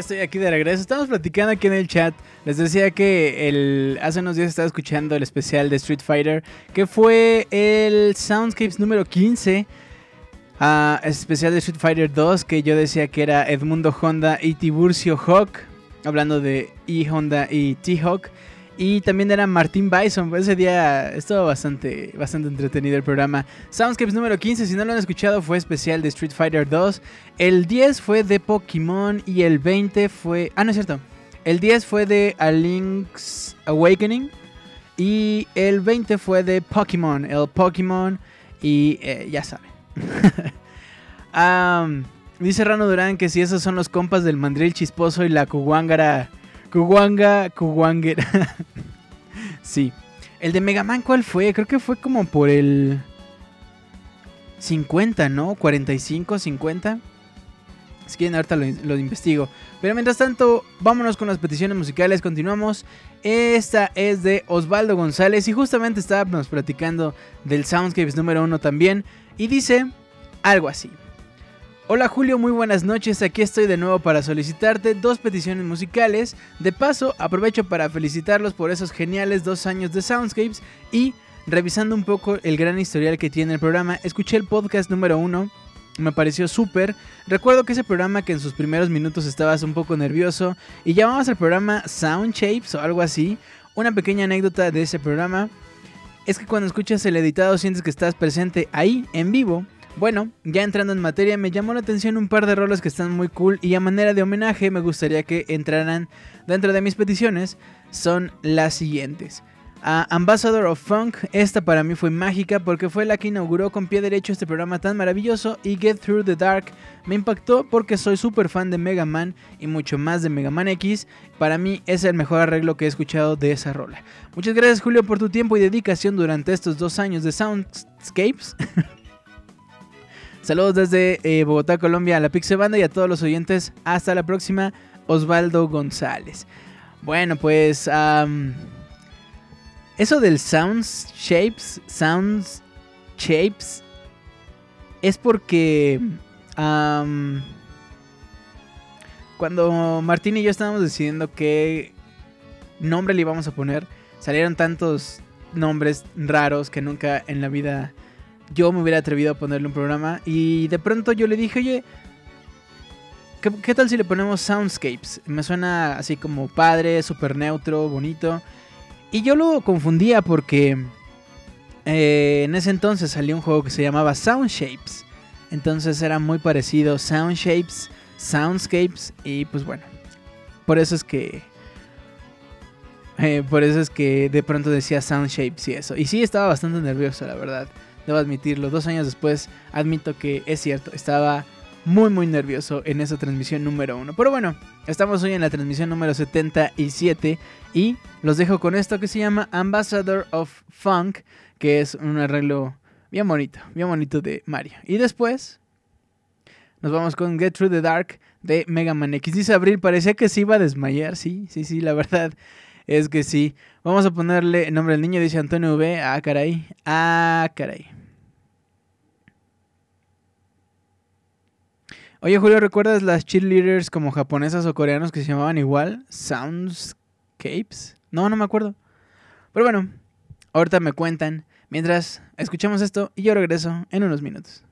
A: Estoy aquí de regreso. Estamos platicando aquí en el chat. Les decía que el, hace unos días estaba escuchando el especial de Street Fighter, que fue el Soundscapes número 15. ah, especial de Street Fighter 2, que yo decía que era Edmundo Honda y Tiburcio Hawk. Hablando de E Honda y T-Hawk. Y también era Martín Bison. Ese día estuvo bastante, bastante entretenido el programa. Soundscapes número 15, si no lo han escuchado, fue especial de Street Fighter 2. El 10 fue de Pokémon y el 20 fue... Ah, no es cierto. El 10 fue de A Link's Awakening. Y el 20 fue de Pokémon. El Pokémon y eh, ya saben. (laughs) Dice Rano Durán que si esos son los compas del mandril chisposo y la cuguángara... Cuguanga, cuguanguera. (laughs) sí. El de Mega Man, ¿cuál fue? Creo que fue como por el 50, ¿no? 45, 50. Si quieren, ahorita lo, lo investigo. Pero mientras tanto, vámonos con las peticiones musicales. Continuamos. Esta es de Osvaldo González. Y justamente estábamos platicando del Soundscapes número 1 también. Y dice algo así. Hola Julio, muy buenas noches. Aquí estoy de nuevo para solicitarte dos peticiones musicales. De paso, aprovecho para felicitarlos por esos geniales dos años de Soundscapes. Y revisando un poco el gran historial que tiene el programa, escuché el podcast número 1 me pareció súper. Recuerdo que ese programa que en sus primeros minutos estabas un poco nervioso y llamabas al programa Sound Shapes o algo así. Una pequeña anécdota de ese programa es que cuando escuchas el editado sientes que estás presente ahí, en vivo. Bueno, ya entrando en materia, me llamó la atención un par de roles que están muy cool y a manera de homenaje me gustaría que entraran dentro de mis peticiones. Son las siguientes. A Ambassador of Funk, esta para mí fue mágica porque fue la que inauguró con pie derecho este programa tan maravilloso y Get Through the Dark me impactó porque soy súper fan de Mega Man y mucho más de Mega Man X. Para mí es el mejor arreglo que he escuchado de esa rola. Muchas gracias Julio por tu tiempo y dedicación durante estos dos años de Soundscapes. (laughs) Saludos desde eh, Bogotá, Colombia, a la Pixel Banda y a todos los oyentes. Hasta la próxima, Osvaldo González. Bueno, pues... eso del sounds shapes, sounds shapes, es porque cuando Martín y yo estábamos decidiendo qué nombre le íbamos a poner, salieron tantos nombres raros que nunca en la vida yo me hubiera atrevido a ponerle un programa. Y de pronto yo le dije, oye, ¿qué, tal si le ponemos Soundscapes? Me suena así como padre, súper neutro, bonito. Y yo lo confundía porque eh, en ese entonces salió un juego que se llamaba Sound Shapes. Entonces era muy parecido Sound Shapes, Soundscapes y pues bueno. Por eso es que... eh, por eso es que de pronto decía Sound Shapes y eso. Y sí, estaba bastante nervioso, la verdad. Debo admitirlo. Dos años después admito que es cierto. Estaba muy muy nervioso en esa transmisión número uno. Pero bueno, estamos hoy en la transmisión número 77 y los dejo con esto que se llama Ambassador of Funk, que es un arreglo bien bonito, bien bonito de Mario. Y después nos vamos con Get Through the Dark de Mega Man X. Dice Abril, parecía que se iba a desmayar. Sí, sí, sí, la verdad es que sí. Vamos a ponerle el nombre del niño, dice Antonio V. Ah, caray. Ah, caray. Oye, Julio, ¿recuerdas las cheerleaders como japonesas o coreanos que se llamaban igual? Soundscapes. No, no me acuerdo. Pero bueno, ahorita me cuentan. Mientras escuchamos esto y yo regreso en unos minutos.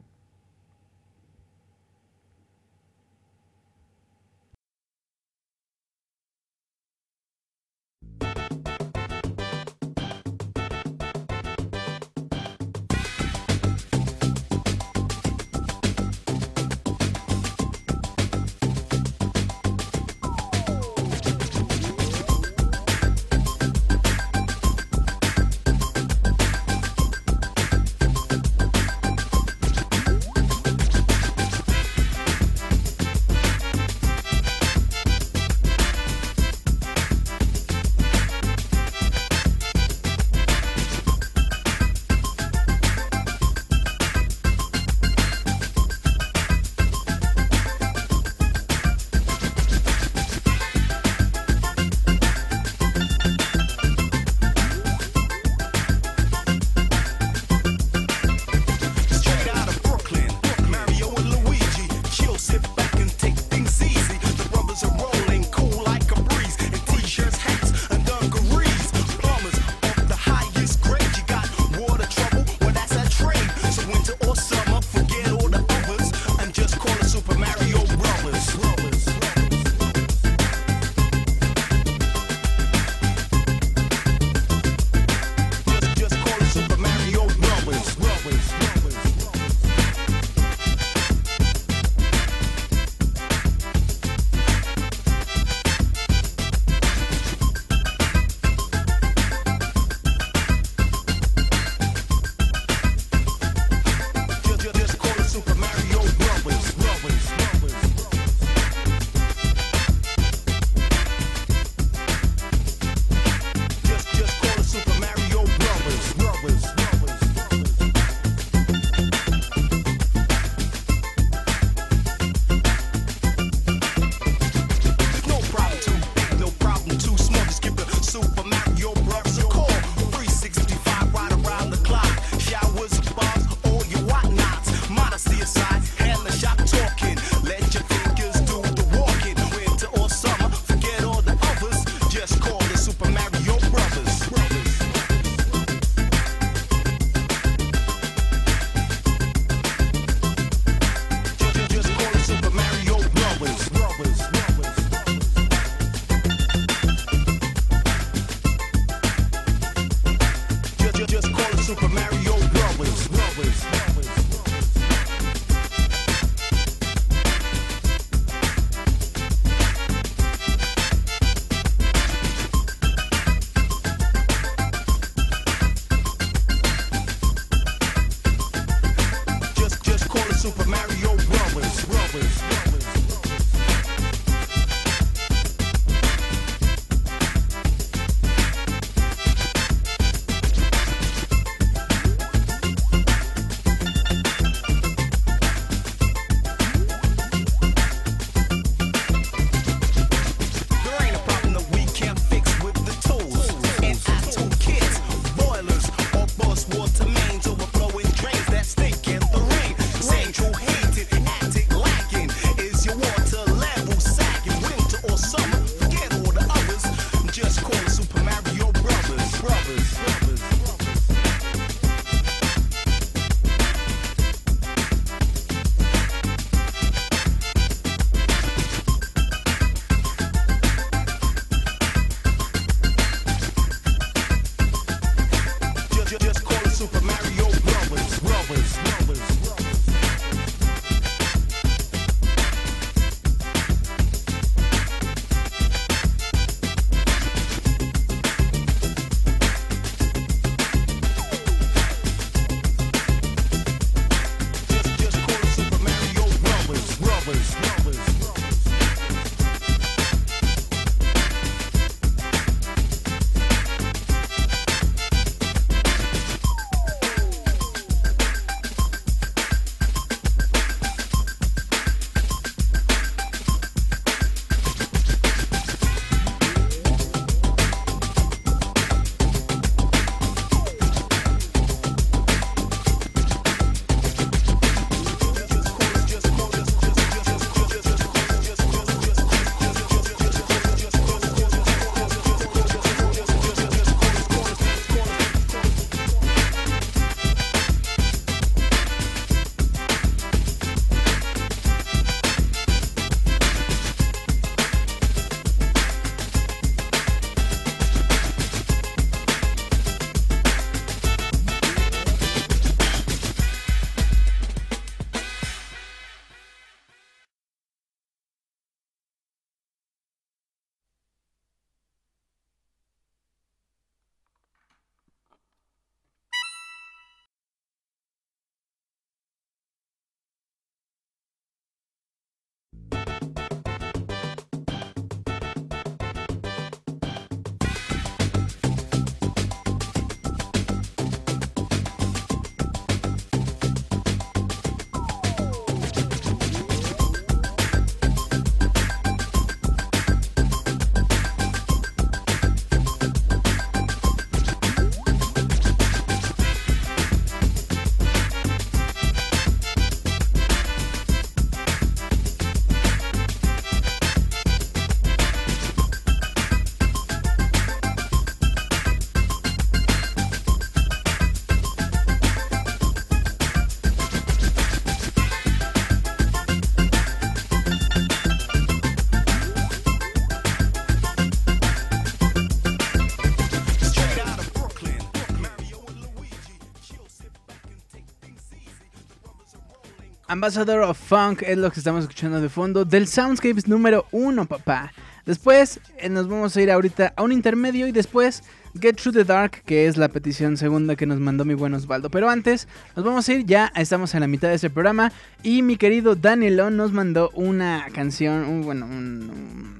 A: Ambassador of Funk es lo que estamos escuchando de fondo del Soundscapes número 1, papá. Después eh, nos vamos a ir ahorita a un intermedio y después Get Through the Dark, que es la petición segunda que nos mandó mi buen Osvaldo. Pero antes nos vamos a ir, ya estamos en la mitad de este programa y mi querido Danielon nos mandó una canción, bueno, un,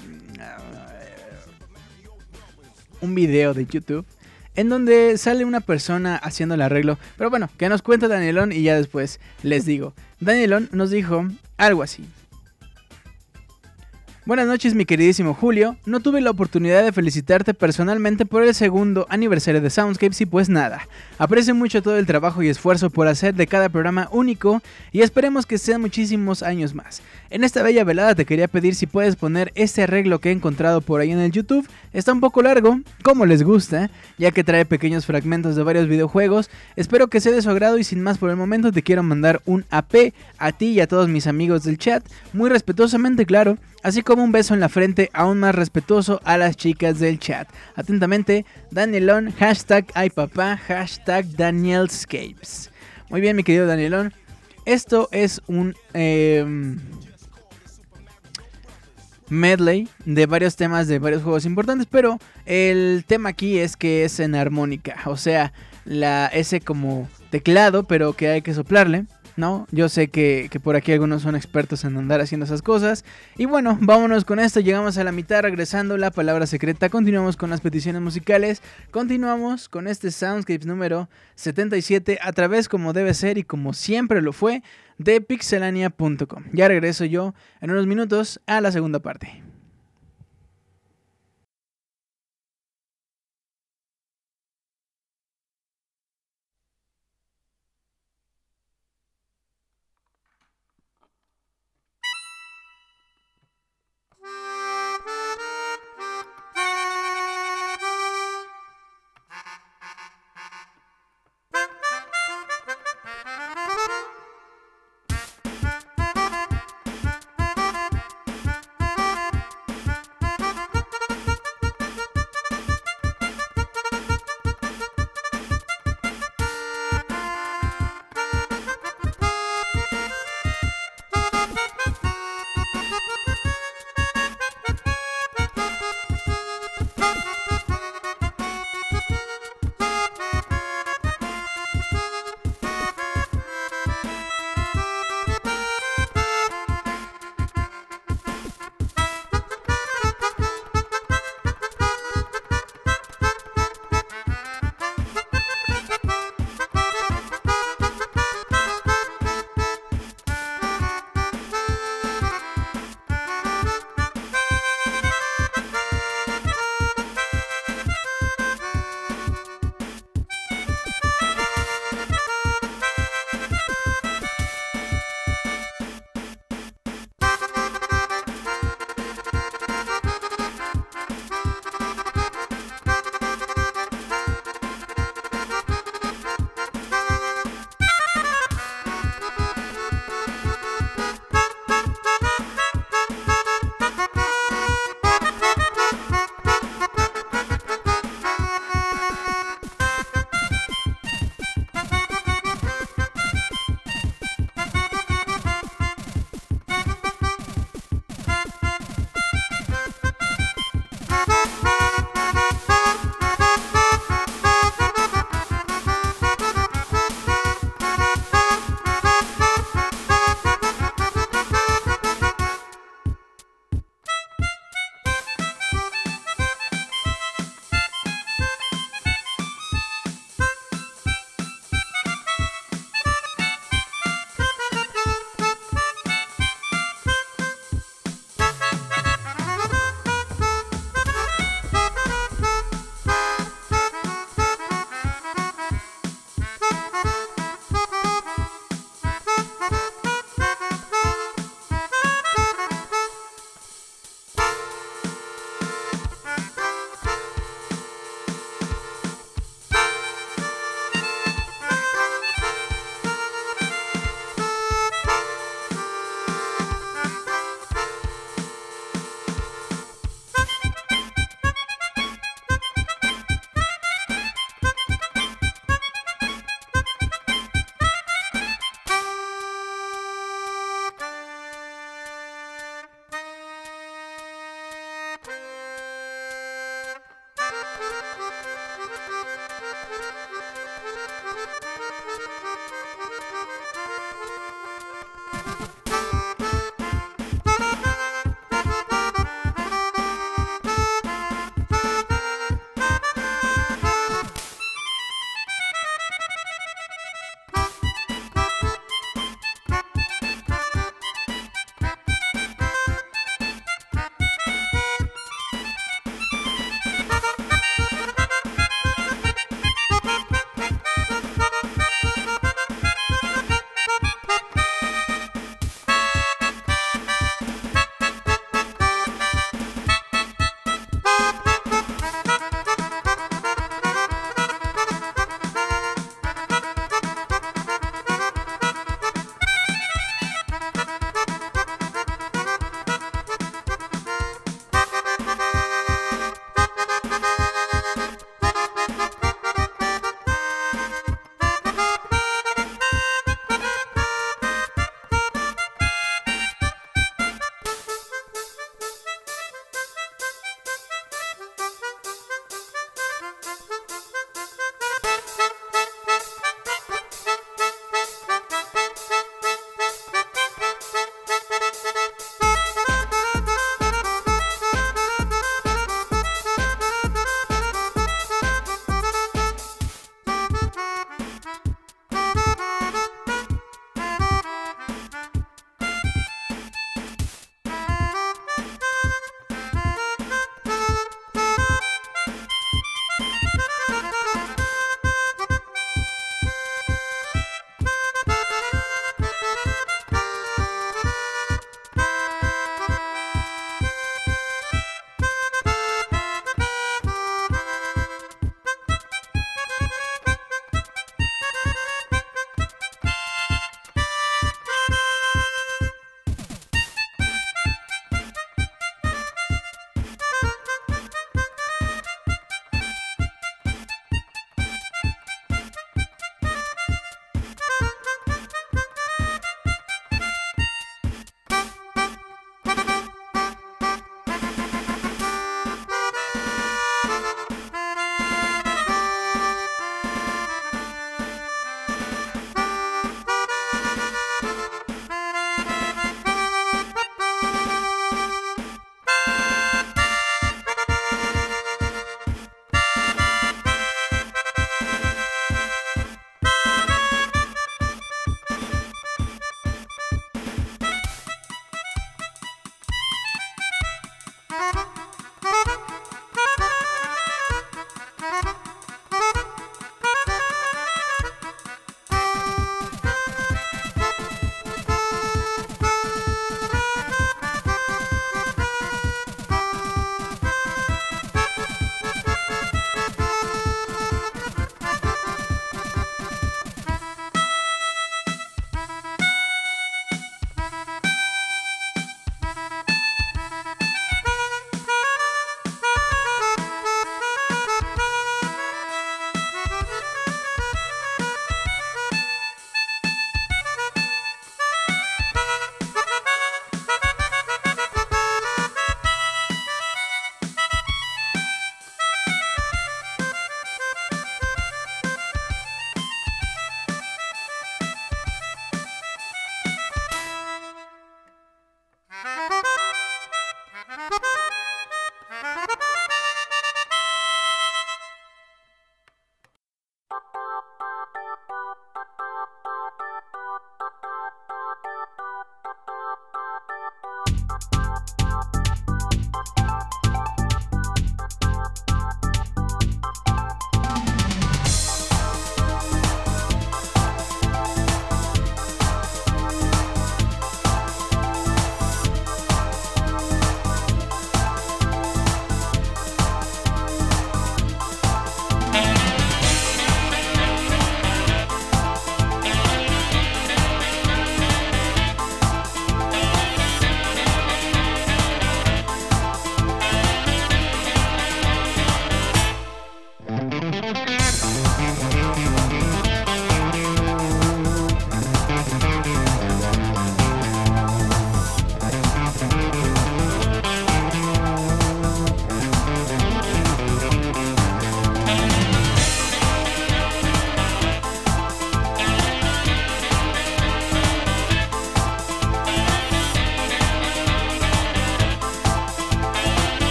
A: un video de YouTube en donde sale una persona haciendo el arreglo. Pero bueno, que nos cuenta Danielón y ya después les digo. Danielón nos dijo algo así. Buenas noches mi queridísimo Julio, no tuve la oportunidad de felicitarte personalmente por el segundo aniversario de Soundscapes y pues nada, aprecio mucho todo el trabajo y esfuerzo por hacer de cada programa único y esperemos que sean muchísimos años más. En esta bella velada te quería pedir si puedes poner este arreglo que he encontrado por ahí en el YouTube, está un poco largo, como les gusta, ya que trae pequeños fragmentos de varios videojuegos, espero que sea de su agrado y sin más por el momento te quiero mandar un AP a ti y a todos mis amigos del chat, muy respetuosamente claro, así como un beso en la frente aún más respetuoso a las chicas del chat. Atentamente, Danielón, hashtag ay papá, hashtag Danielscapes. Muy bien, mi querido Danielón. Esto es un em, medley de varios temas de varios juegos importantes, pero el tema aquí es que es en armónica, o sea, la ese como teclado, pero que hay que soplarle. ¿No? Yo sé que, que por aquí algunos son expertos en andar haciendo esas cosas. Y bueno, vámonos con esto. Llegamos a la mitad, regresando la palabra secreta. Continuamos con las peticiones musicales. Continuamos con este Soundscapes número 77 a través, como debe ser y como siempre lo fue, de pixelania.com. Ya regreso yo en unos minutos a la segunda parte.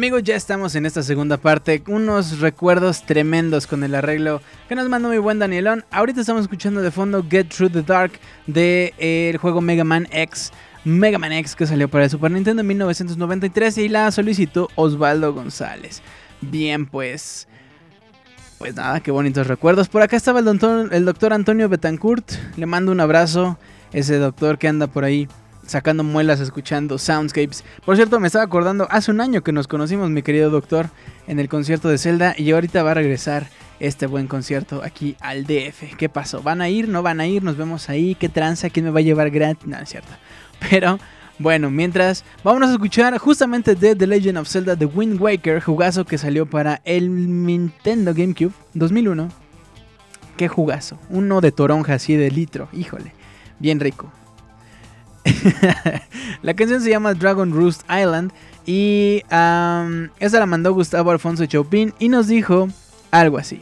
A: Amigos, ya estamos en esta segunda parte. Unos recuerdos tremendos con el arreglo que nos mandó mi buen Danielón. Ahorita estamos escuchando de fondo Get Through the Dark del el juego Mega Man X. Mega Man X que salió para el Super Nintendo en 1993 y la solicitó Osvaldo González. Bien, pues. Pues nada, qué bonitos recuerdos. Por acá estaba el doctor, el doctor Antonio Betancourt. Le mando un abrazo. Ese doctor que anda por ahí sacando muelas escuchando Soundscapes. Por cierto, me estaba acordando, hace un año que nos conocimos, mi querido doctor, en el concierto de Zelda. Y ahorita va a regresar este buen concierto aquí al DF. ¿Qué pasó? ¿Van a ir? ¿No van a ir? Nos vemos ahí. ¿Qué tranza? ¿Quién me va a llevar gratis? No, es cierto. (laughs) Pero bueno, mientras, vámonos a escuchar justamente de The Legend of Zelda The Wind Waker, jugazo que salió para el Nintendo GameCube 2001. Qué jugazo. Uno de toronja así de litro. Híjole. Bien rico. (laughs) la canción se llama Dragon Roost Island y esa la mandó Gustavo Alfonso Chaupin y nos dijo algo así.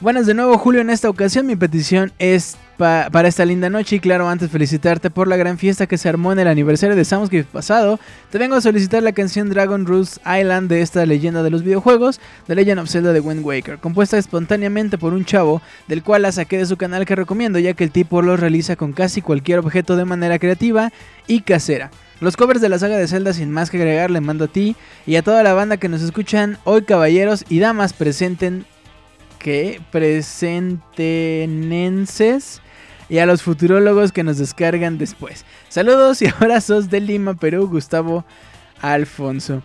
A: Buenas de nuevo Julio, en esta ocasión mi petición es pa para esta linda noche y claro antes felicitarte por la gran fiesta que se armó en el aniversario de Soundscape pasado. Te vengo a solicitar la canción Dragon Roost Island de esta leyenda de los videojuegos, The Legend of Zelda de Wind Waker, compuesta espontáneamente por un chavo del cual la saqué de su canal que recomiendo ya que el tipo lo realiza con casi cualquier objeto de manera creativa y casera. Los covers de la saga de Zelda sin más que agregar le mando a ti y a toda la banda que nos escuchan hoy caballeros y damas presenten que presentenenses y a los futurólogos que nos descargan después. Saludos y (laughs) abrazos de Lima, Perú, Gustavo Alfonso.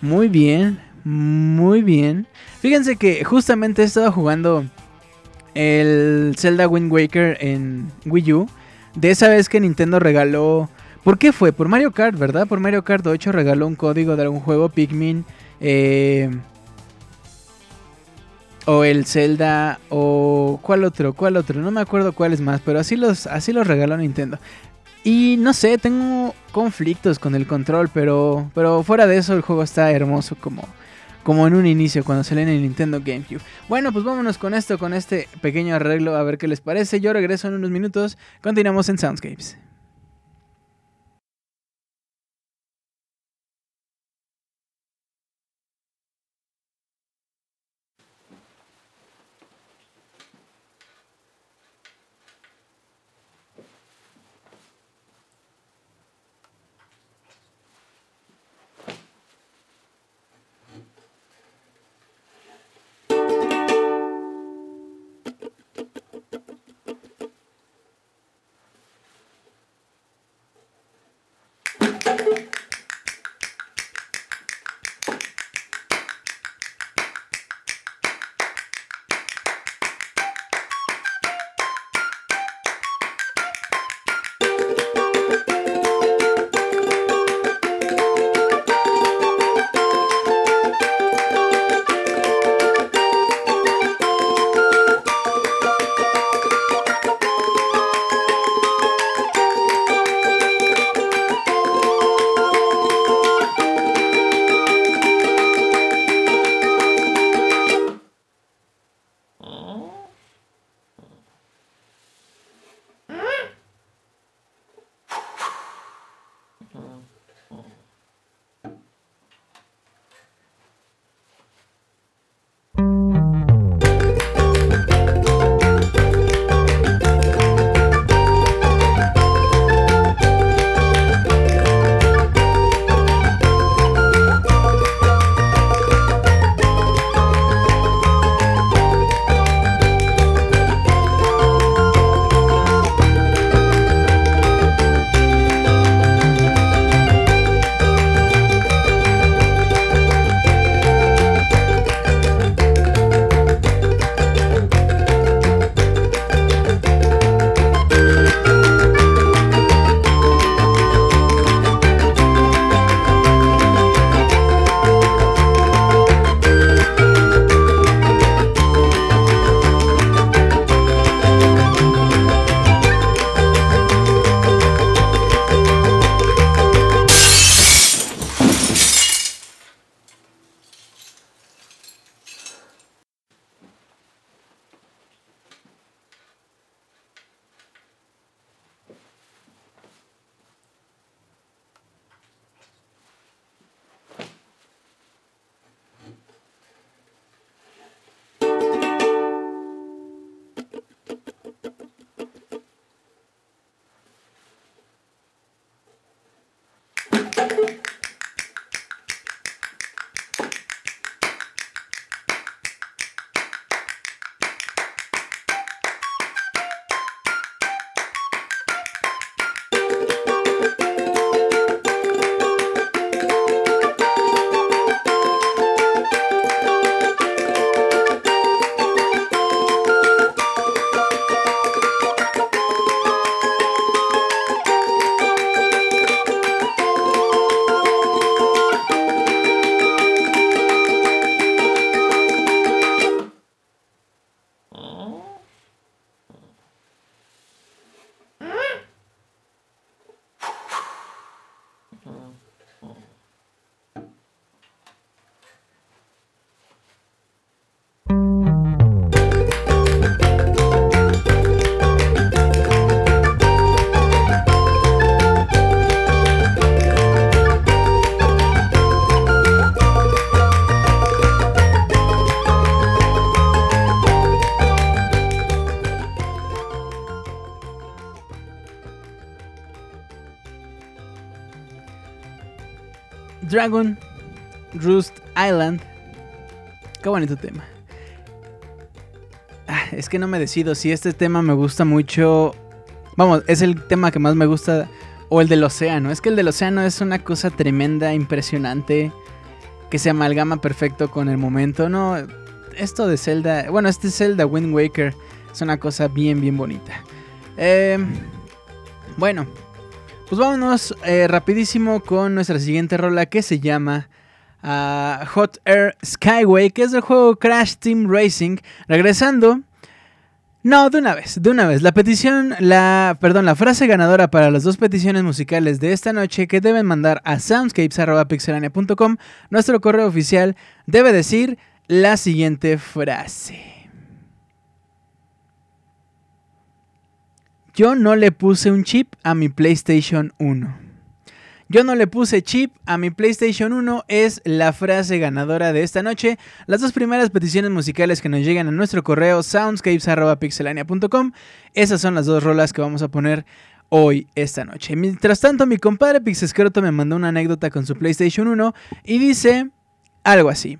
A: Muy bien, muy bien. Fíjense que justamente he estado jugando el Zelda Wind Waker en Wii U. De esa vez que Nintendo regaló... ¿Por qué fue? Por Mario Kart, ¿verdad? Por Mario Kart 8 regaló un código de algún juego, Pikmin. Eh, o el Zelda o cuál otro, cuál otro, no me acuerdo cuál es más, pero así los así los regaló Nintendo. Y no sé, tengo conflictos con el control, pero pero fuera de eso el juego está hermoso como como en un inicio cuando salió en el Nintendo GameCube. Bueno, pues vámonos con esto, con este pequeño arreglo a ver qué les parece. Yo regreso en unos minutos. Continuamos en Soundscapes. Dragon Roost Island. Qué bonito tema. Ah, es que no me decido si este tema me gusta mucho. Vamos, es el tema que más me gusta. O el del océano. Es que el del océano es una cosa tremenda, impresionante. Que se amalgama perfecto con el momento. No, esto de Zelda. Bueno, este Zelda Wind Waker es una cosa bien, bien bonita. Eh, bueno, pues vámonos eh, rapidísimo con nuestra siguiente rola que se llama ah, Hot Air Skyway, que es del juego Crash Team Racing. Regresando. No, de una vez, de una vez. La petición, la, perdón, la frase ganadora para las dos peticiones musicales de esta noche que deben mandar a soundscapes.pixelania.com, nuestro correo oficial, debe decir la siguiente frase. Yo no le puse un chip a mi PlayStation 1. Yo no le puse chip a mi PlayStation 1 es la frase ganadora de esta noche. Las dos primeras peticiones musicales que nos llegan a nuestro correo soundscapes.pixelania.com. Esas son las dos rolas que vamos a poner hoy, esta noche. Mientras tanto, mi compadre Pixescroto me mandó una anécdota con su PlayStation 1 y dice algo así.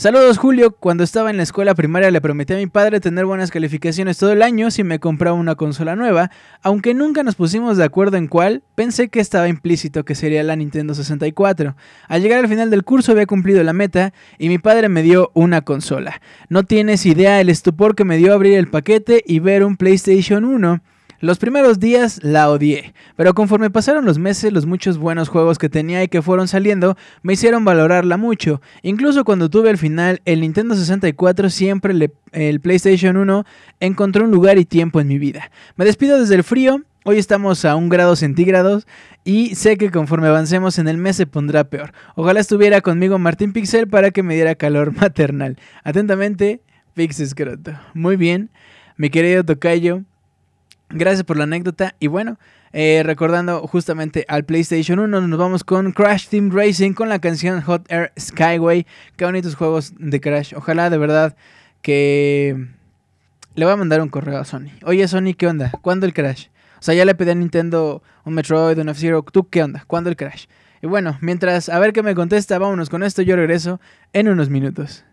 A: Saludos Julio, cuando estaba en la escuela primaria le prometí a mi padre tener buenas calificaciones todo el año si me compraba una consola nueva, aunque nunca nos pusimos de acuerdo en cuál, pensé que estaba implícito que sería la Nintendo 64. Al llegar al final del curso había cumplido la meta y mi padre me dio una consola. No tienes idea el estupor que me dio abrir el paquete y ver un PlayStation 1. Los primeros días la odié, pero conforme pasaron los meses, los muchos buenos juegos que tenía y que fueron saliendo me hicieron valorarla mucho. Incluso cuando tuve al final el Nintendo 64, siempre el PlayStation 1 encontró un lugar y tiempo en mi vida. Me despido desde el frío. Hoy estamos a un grado centígrados y sé que conforme avancemos en el mes se pondrá peor. Ojalá estuviera conmigo Martín Pixel para que me diera calor (laughs) maternal. Atentamente, Pixescroto. Muy bien, mi querido Tocayo. Gracias por la anécdota. Y bueno, eh, recordando justamente al PlayStation 1, nos vamos con Crash Team Racing con la canción Hot Air Skyway. Qué bonitos juegos de Crash. Ojalá de verdad que le voy a mandar un correo a Sony. Oye, Sony, ¿qué onda? ¿Cuándo el Crash? O sea, ya le pedí a Nintendo un Metroid, un F-Zero. ¿Tú qué onda? ¿Cuándo el Crash? Y bueno, mientras a ver qué me contesta, vámonos con esto. Yo regreso en unos minutos.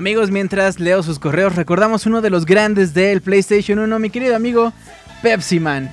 A: Amigos, mientras leo sus correos, recordamos uno de los grandes del PlayStation 1, mi querido amigo Pepsi Man.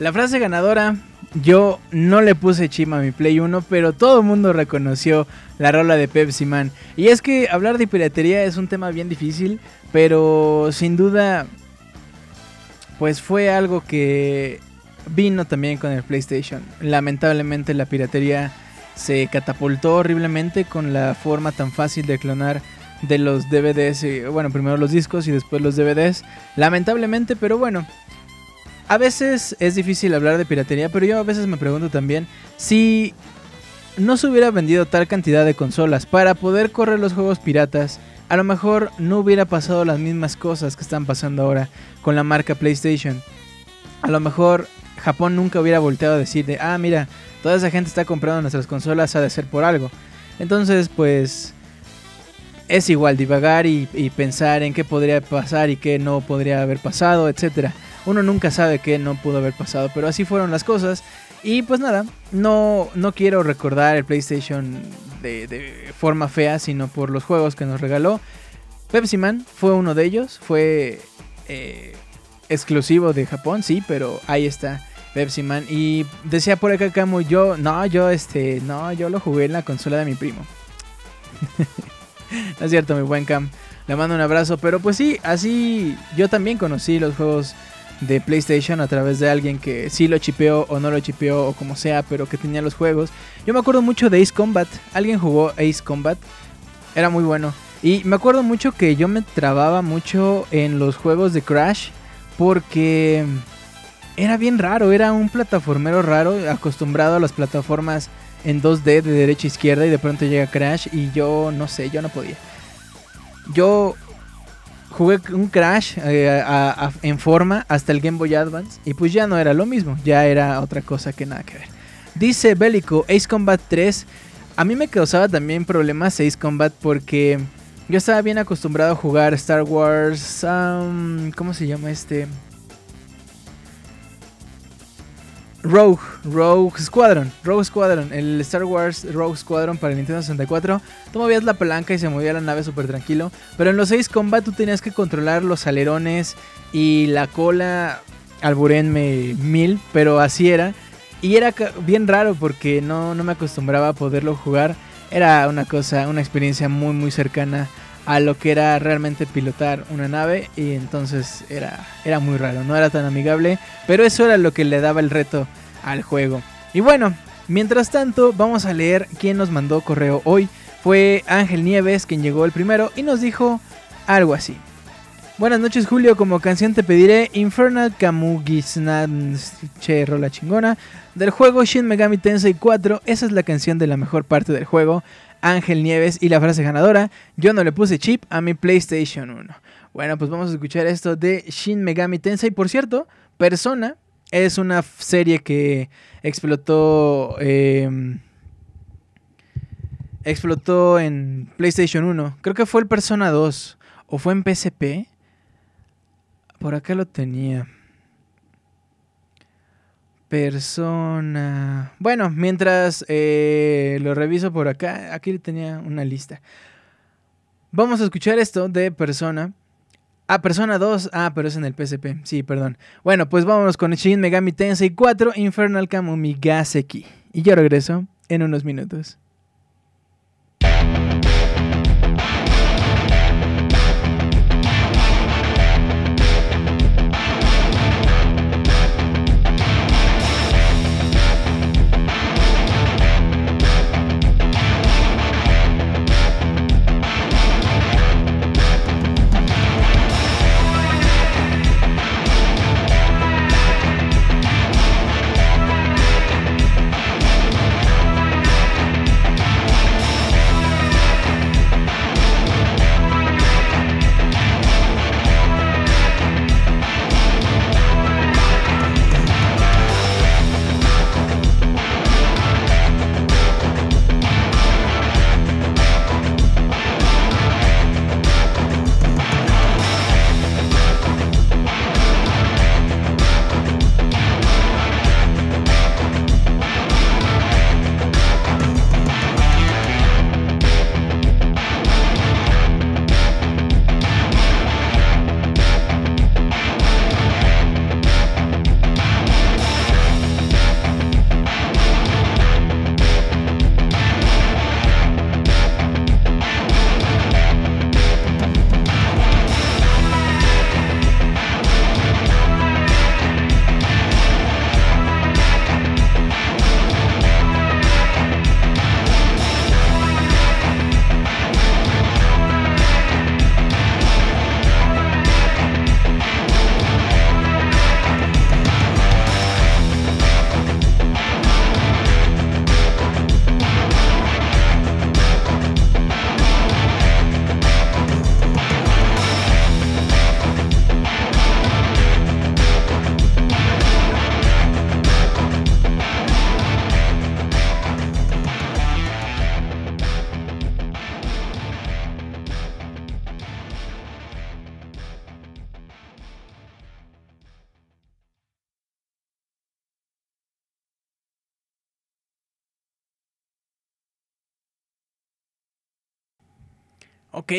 A: La frase ganadora, yo no le puse chip a mi Play 1, pero todo el mundo reconoció la rola de Pepsi Man. Y es que hablar de piratería es un tema bien difícil, pero sin duda, pues fue algo que vino también con el PlayStation. Lamentablemente la piratería se catapultó horriblemente con la forma tan fácil de clonar de los DVDs, bueno, primero los discos y después los DVDs. Lamentablemente, pero bueno. A veces es difícil hablar de piratería, pero yo a veces me pregunto también si no se hubiera vendido tal cantidad de consolas para poder correr los juegos piratas, a lo mejor no hubiera pasado las mismas cosas que están pasando ahora con la marca PlayStation. A lo mejor Japón nunca hubiera volteado a decir de, ah, mira, toda esa gente está comprando nuestras consolas, ha de ser por algo. Entonces, pues, es igual divagar y, y pensar en qué podría pasar y qué no podría haber pasado, etcétera. Uno nunca sabe qué no pudo haber pasado, pero así fueron las cosas. Y pues nada, no, no quiero recordar el PlayStation de, de forma fea, sino por los juegos que nos regaló. Pepsi Man fue uno de ellos, fue eh, exclusivo de Japón, sí, pero ahí está Pepsi Man. Y decía por acá Camu, yo, no, yo este, no, yo lo jugué en la consola de mi primo. (laughs) es cierto, mi buen Cam. Le mando un abrazo, pero pues sí, así yo también conocí los juegos de PlayStation a través de alguien que sí lo chipeó o no lo chipeó o como sea, pero que tenía los juegos. Yo me acuerdo mucho de Ace Combat. Alguien jugó Ace Combat. Era muy bueno. Y me acuerdo mucho que yo me trababa mucho en los juegos de Crash porque era bien raro, era un plataformero raro, acostumbrado a las plataformas en 2D de derecha a izquierda y de pronto llega Crash y yo no sé, yo no podía. Yo jugué un Crash eh, en forma hasta el Game Boy Advance y pues ya no era lo mismo, ya era otra cosa que nada que ver. Dice Bélico, Ace Combat 3, a mí me causaba también problemas Ace Combat porque yo estaba bien acostumbrado a jugar Star Wars, um, ¿cómo se llama este? Rogue, Rogue Squadron, Rogue Squadron, el Star Wars Rogue Squadron para el Nintendo 64. Tú movías la palanca y se movía la nave súper tranquilo. Pero en los 6 Combat tú tenías que controlar los alerones y la cola. Alburenme mil, pero así era. Y era bien raro porque no, no me acostumbraba a poderlo jugar. Era una cosa, una experiencia muy muy cercana a lo que era realmente pilotar una nave. Y entonces era, era muy raro, no era tan amigable. Pero eso era lo que le daba el reto al juego. Y bueno, mientras tanto, vamos a leer quién nos mandó correo hoy. Fue Ángel Nieves quien llegó el primero y nos dijo algo así. Buenas noches Julio, como canción te pediré Infernal Kamugisnan Che, rola chingona Del juego Shin Megami Tensei 4 Esa es la canción de la mejor parte del juego Ángel Nieves y la frase ganadora Yo no le puse chip a mi PlayStation 1 Bueno, pues vamos a escuchar esto de Shin Megami Tensei Por cierto, Persona es una serie que explotó... em, explotó en PlayStation 1 Creo que fue el Persona 2 ¿O fue en PSP? Por acá lo tenía. Persona. Bueno, mientras eh, lo reviso por acá, aquí tenía una lista. Vamos a escuchar esto de Persona. Ah, Persona 2. Ah, pero es en el PSP. Sí, perdón. Bueno, pues vámonos con Shin Megami Tensei 4 Infernal Kamumi Gaseki. Y yo regreso en unos minutos.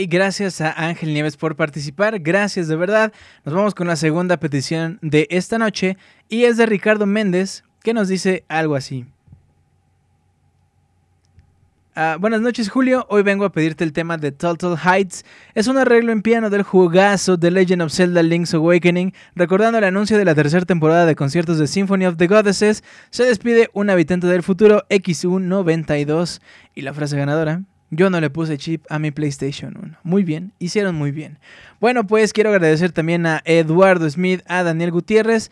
A: Gracias a Ángel Nieves por participar, gracias de verdad. Nos vamos con la segunda petición de esta noche y es de Ricardo Méndez que nos dice algo así. Ah, buenas noches Julio, hoy vengo a pedirte el tema de Total Heights. Es un arreglo en piano del jugazo de Legend of Zelda Link's Awakening. Recordando el anuncio de la tercera temporada de conciertos de Symphony of the Goddesses, se despide un habitante del futuro XU92 y la frase ganadora. Yo no le puse chip a mi PlayStation 1. Muy bien, hicieron muy bien. Bueno, pues quiero agradecer también a Eduardo Smith, a Daniel Gutiérrez,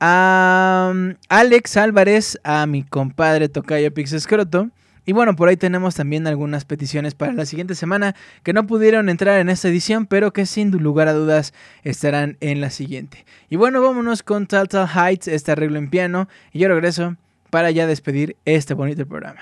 A: a um, Alex Álvarez, a mi compadre Tocayo Pixescroto. Y bueno, por ahí tenemos también algunas peticiones para la siguiente semana que no pudieron entrar en esta edición, pero que sin lugar a dudas estarán en la siguiente. Y bueno, vámonos con Total Heights, este arreglo en piano, y yo regreso para ya despedir este bonito programa.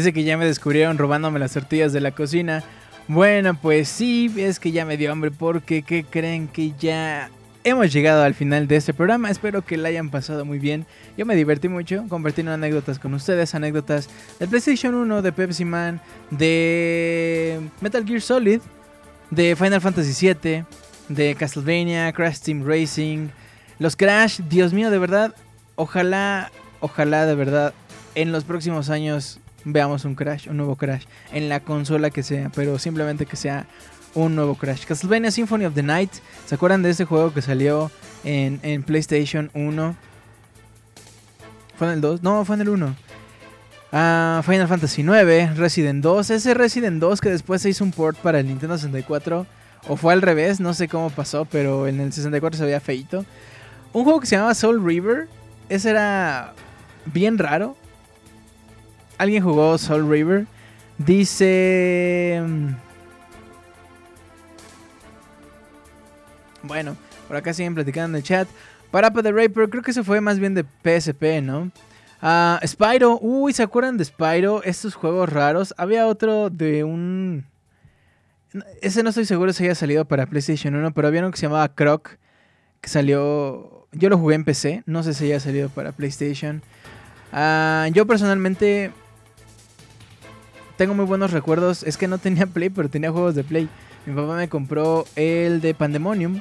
A: Dice que ya me descubrieron robándome las tortillas de la cocina. Bueno, pues sí, es que ya me dio hambre porque ¿qué creen que ya hemos llegado al final de este programa? Espero que la hayan pasado muy bien. Yo me divertí mucho compartiendo anécdotas con ustedes, anécdotas de PlayStation 1, de Pepsi Man, de Metal Gear Solid, de Final Fantasy VII, de Castlevania, Crash Team Racing, los Crash, Dios mío, de verdad, ojalá, ojalá de verdad en los próximos años veamos un Crash, un nuevo Crash, en la consola que sea, pero simplemente que sea un nuevo Crash. Castlevania Symphony of the Night, ¿se acuerdan de ese juego que salió en, en PlayStation 1? ¿Fue en el 2? No, fue en el 1. Ah, Final Fantasy IX, Resident 2. Ese Resident 2 que después se hizo un port para el Nintendo 64. O fue al revés, no sé cómo pasó, pero en el 64 se veía feito. Un juego que se llamaba Soul River. Ese era bien raro. ¿Alguien jugó Soul River? Dice... mm, Bueno, por acá siguen platicando en el chat. Parapa de Raper, creo que se fue más bien de PSP, ¿no? Ah, Spyro, uy, ¿se acuerdan de Spyro? Estos juegos raros. Había otro de un... Ese no estoy seguro si haya salido para PlayStation 1, pero había uno que se llamaba Croc, que salió... Yo lo jugué en PC, no sé si haya salido para PlayStation. Ah, yo personalmente tengo muy buenos recuerdos. Es que no tenía (laughs) Play, pero tenía juegos de Play. Mi papá me compró el de Pandemonium.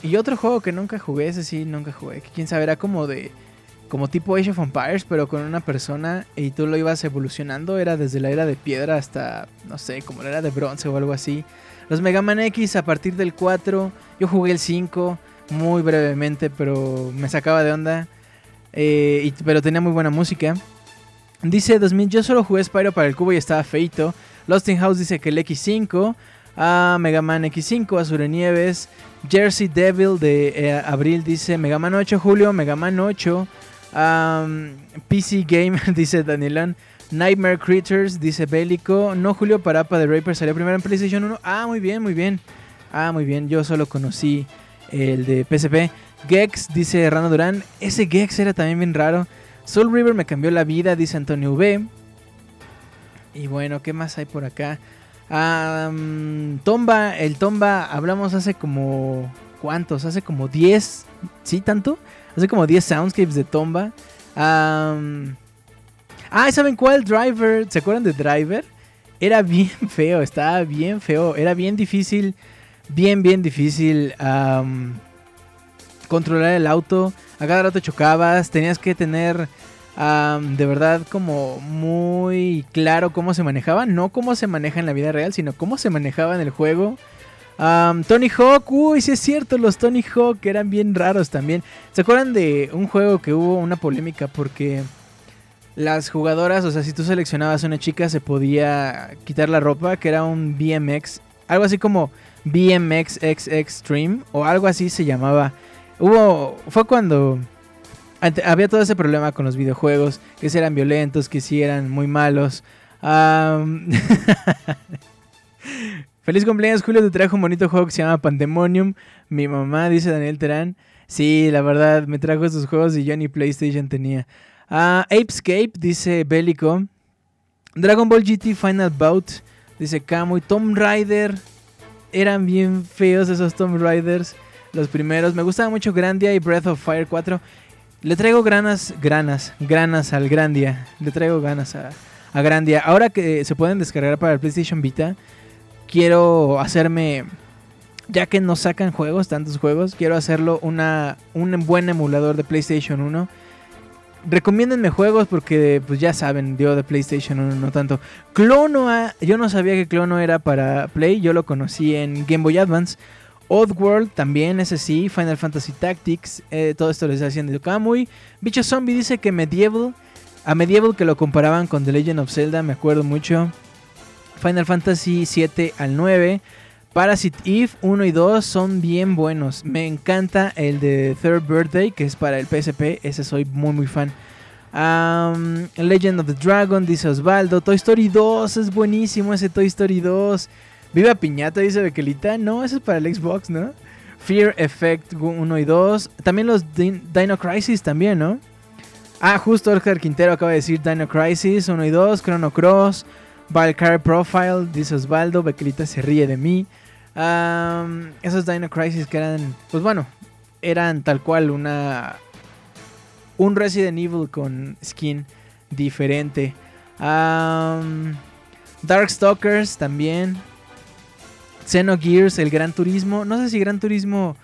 A: Y otro juego que nunca jugué, ese sí, nunca jugué. Que quién sabe, era como de. Como tipo Age of Empires, pero con una persona y tú lo ibas evolucionando. Era desde la era de piedra hasta, no sé, como la era de bronce o algo así. Los Mega Man X a partir del 4. Yo jugué el 5 muy brevemente, pero me sacaba de onda. Eh, pero tenía muy buena música. Dice 2000, yo solo jugué Spyro para el cubo y estaba feito. Lost in House dice que el X5. Ah, Mega Man X5, Azure Nieves. Jersey Devil de eh, Abril dice Mega Man 8, Julio, Mega Man 8. Am, PC Gamer (laughs) dice Danielán. Nightmare Creatures dice Bélico. No, Julio Parapa de Raper salió primero en PlayStation 1. Ah, muy bien, muy bien. Ah, muy bien. Yo solo conocí el de PSP. Gex dice Rano Durán. Ese Gex era también bien raro. Soul River me cambió la vida, dice Antonio V. Y bueno, ¿qué más hay por acá? Tomba, el Tomba, hablamos hace como... ¿Cuántos? Hace como 10. ¿Sí, tanto? Hace como 10 soundscapes de Tomba. Ah, ¿saben cuál? Driver. ¿Se acuerdan de Driver? Era bien (laughs) feo, estaba bien feo. Era bien difícil. Bien, bien difícil. Controlar el auto. A cada rato chocabas. Tenías que tener de verdad como muy claro cómo se manejaba. No cómo se maneja en la vida real, sino cómo se manejaba en el juego. Tony Hawk, uy, sí es cierto, los Tony Hawk eran bien raros también. ¿Se acuerdan de un juego que hubo una polémica porque las jugadoras, o sea, si tú seleccionabas a una chica se podía quitar la ropa, que era un BMX, algo así como BMX X Extreme o algo así se llamaba. Hubo, fue cuando había todo ese problema con los videojuegos, que si eran violentos, que si eran muy malos. (laughs) Feliz cumpleaños, Julio. Te trajo un bonito juego que se llama Pandemonium. Mi mamá, dice Daniel Terán. Sí, la verdad, me trajo estos juegos y yo ni PlayStation tenía. Ah, Apescape, dice Bélico. Dragon Ball GT Final Bout, dice Camo. Y Tomb Raider. Eran bien feos esos Tomb Raiders. Los primeros. Me gustaba mucho Grandia y Breath of Fire 4. Le traigo granas, granas, granas al Grandia. Le traigo ganas a, a Grandia. Ahora que se pueden descargar para el PlayStation Vita, quiero hacerme, ya que no sacan juegos, tantos juegos, quiero hacerlo una, un buen emulador de PlayStation 1. Recomiéndenme juegos porque pues ya saben, yo de PlayStation 1 no tanto. Clonoa, yo no sabía que Clono era para Play, yo lo conocí en Game Boy Advance. Oddworld también, ese sí, Final Fantasy Tactics, eh, todo esto lo está haciendo Kamui. Bicho Zombie dice que Medieval, a Medieval que lo comparaban con The Legend of Zelda, me acuerdo mucho. Final Fantasy 7 al 9. Parasite Eve 1 y 2 son bien buenos. Me encanta el de Third Birthday, que es para el PSP. Ese soy muy, muy fan. Legend of the Dragon, dice Osvaldo. Toy Story 2 es buenísimo ese Toy Story 2. Viva Piñata, dice Bequelita. No, ese es para el Xbox, ¿no? Fear Effect 1 y 2. También los Din- Dino Crisis, también, ¿no? Ah, justo Oscar Quintero acaba de decir Dino Crisis 1 y 2. Chrono Cross. Valkyrie Profile, dice Osvaldo. Bequelita se ríe de mí. Esos Dino Crisis que eran, pues bueno, eran tal cual una. Un Resident Evil con skin diferente. Am, Darkstalkers también. Xenogears, el Gran Turismo. No sé si Gran Turismo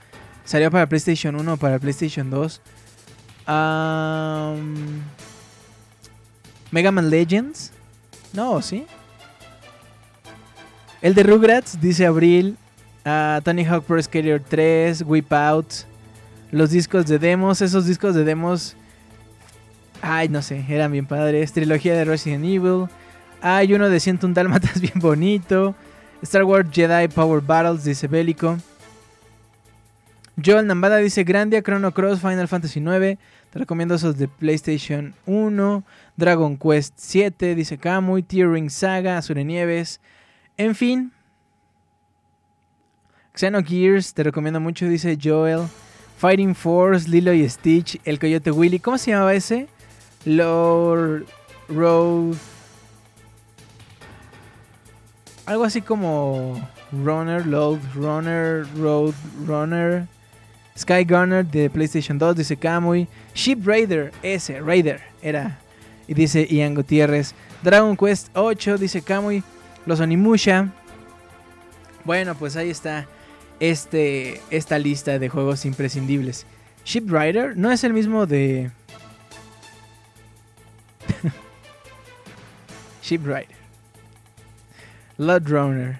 A: salió para PlayStation 1 o para PlayStation 2. Am, Mega Man Legends. No, ¿sí? El de Rugrats, dice Abril. ah, Tony Hawk Pro Skater 3, Whip Out. Los discos de demos, esos discos de demos. Ay, no sé, eran bien padres. Trilogía de Resident Evil. Hay uno de 101 Dálmatas (laughs) bien bonito. Star Wars Jedi Power Battles, dice Bélico. Joel Nambada dice Grandia, Chrono Cross, Final Fantasy IX. Te recomiendo esos de PlayStation 1. Dragon Quest 7, dice Kamui. Tearing Saga, Azure Nieves. En fin. Xenogears, te recomiendo mucho, dice Joel. Fighting Force, Lilo y Stitch, El Coyote Willy. ¿Cómo se llamaba ese? Lord Road. Algo así como Runner, Load Runner, Road Runner. Sky Gunner de PlayStation 2, dice Kamui. Ship Raider, ese, Raider, era. Y dice Ian Gutiérrez. Dragon Quest 8, dice Kamui. Los Onimusha. Bueno, pues ahí está este, esta lista de juegos imprescindibles. Ship Rider no es el mismo de. (laughs) Ship Rider. Blood Runner.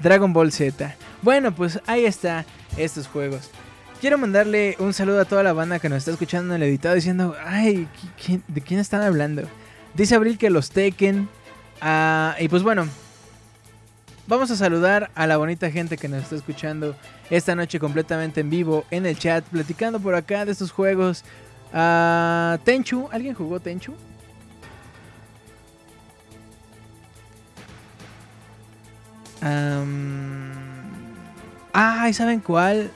A: Dragon Ball Z. Bueno, pues ahí está estos juegos. Quiero mandarle un saludo a toda la banda que nos está escuchando en el editado diciendo, ay, ¿qui- quién- ¿de quién están hablando? Dice Abril que los Tekken. Ah, y pues bueno, vamos a saludar a la bonita gente que nos está escuchando esta noche completamente en vivo en el chat, platicando por acá de estos juegos. Ah, Tenchu, ¿alguien jugó Tenchu? Am, Ay, ¿saben cuál?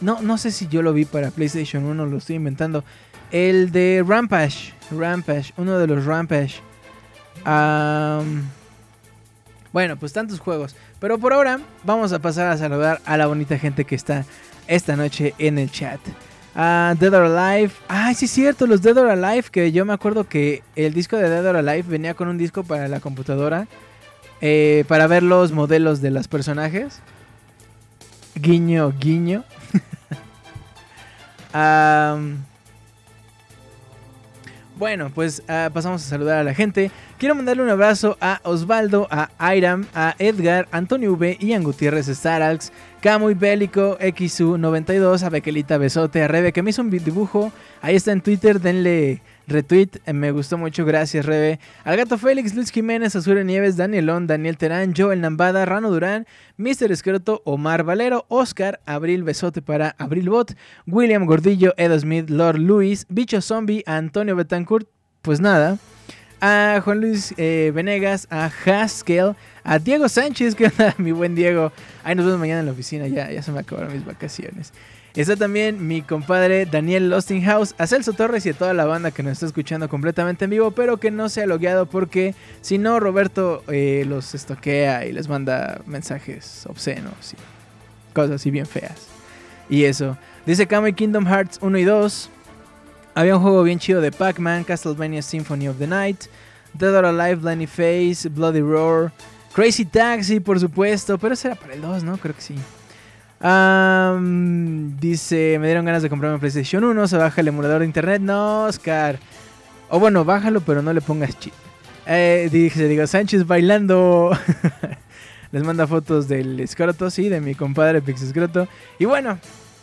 A: No, no sé si yo lo vi para PlayStation 1, lo estoy inventando. El de Rampage. Rampage, uno de los Rampage. Am, bueno, pues tantos juegos. Pero por ahora vamos a pasar a saludar a la bonita gente que está esta noche en el chat. Ah, Dead or Alive. Ay, sí es cierto, los Dead or Alive. Que yo me acuerdo que el disco de Dead or Alive venía con un disco para la computadora. Eh, para ver los modelos de los personajes. Guiño, guiño. (laughs) Bueno, pues ah, pasamos a saludar a la gente. Quiero mandarle un abrazo a Osvaldo, a Airam, a Edgar, Antonio V, Ian Gutiérrez, Staralx, Camuy Bélico, XU92, a Bequelita Besote, a Rebe, que me hizo un dibujo. Ahí está en Twitter, denle retweet. eh, Me gustó mucho, gracias Rebe. Al gato Félix, Luis Jiménez, Azure Nieves, Danielón, Daniel Terán, Joel Nambada, Rano Durán, Mr. Escroto, Omar Valero, Oscar, Abril Besote para Abril Bot, William Gordillo, Edo Smith, Lord Luis, Bicho Zombie, Antonio Betancourt, pues nada. A Juan Luis eh, Venegas, a Haskell, a Diego Sánchez, (laughs) que onda, mi buen Diego. Ahí nos vemos mañana en la oficina, ya, ya se me acabaron mis vacaciones. Está también mi compadre Daniel Lostinghouse, a Celso Torres y a toda la banda que nos está escuchando completamente en vivo, pero que no se ha logueado porque si no, Roberto eh, los estoquea y les manda mensajes obscenos y cosas así bien feas. Y eso. Dice Kamui Kingdom Hearts 1 y 2. Había un juego bien chido de Pac-Man, Castlevania Symphony of the Night, Dead or Alive, Blanny Face, Bloody Roar, Crazy Taxi, por supuesto, pero ese era para el 2, ¿no? Creo que sí. Am, dice, me dieron ganas de comprarme PlayStation 1, se baja el emulador de internet. No, Oscar. O bueno, bájalo, pero no le pongas chip. Eh, dice, digo, Sánchez bailando. (laughs) Les manda fotos del escroto, sí, de mi compadre Pix Escroto. Y bueno,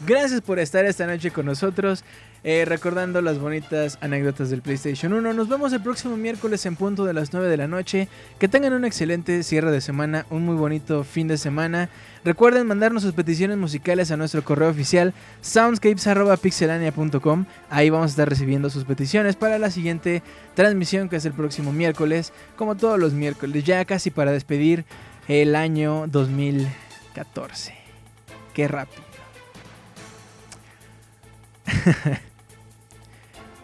A: gracias por estar esta noche con nosotros. Eh, recordando las bonitas anécdotas del PlayStation 1. Nos vemos el próximo miércoles en punto de las 9 de la noche. Que tengan un excelente cierre de semana, un muy bonito fin de semana. Recuerden mandarnos sus peticiones musicales a nuestro correo oficial soundscapes.pixelania.com. Ahí vamos a estar recibiendo sus peticiones para la siguiente transmisión que es el próximo miércoles, como todos los miércoles, ya casi para despedir el año 2014. Qué rápido. (laughs)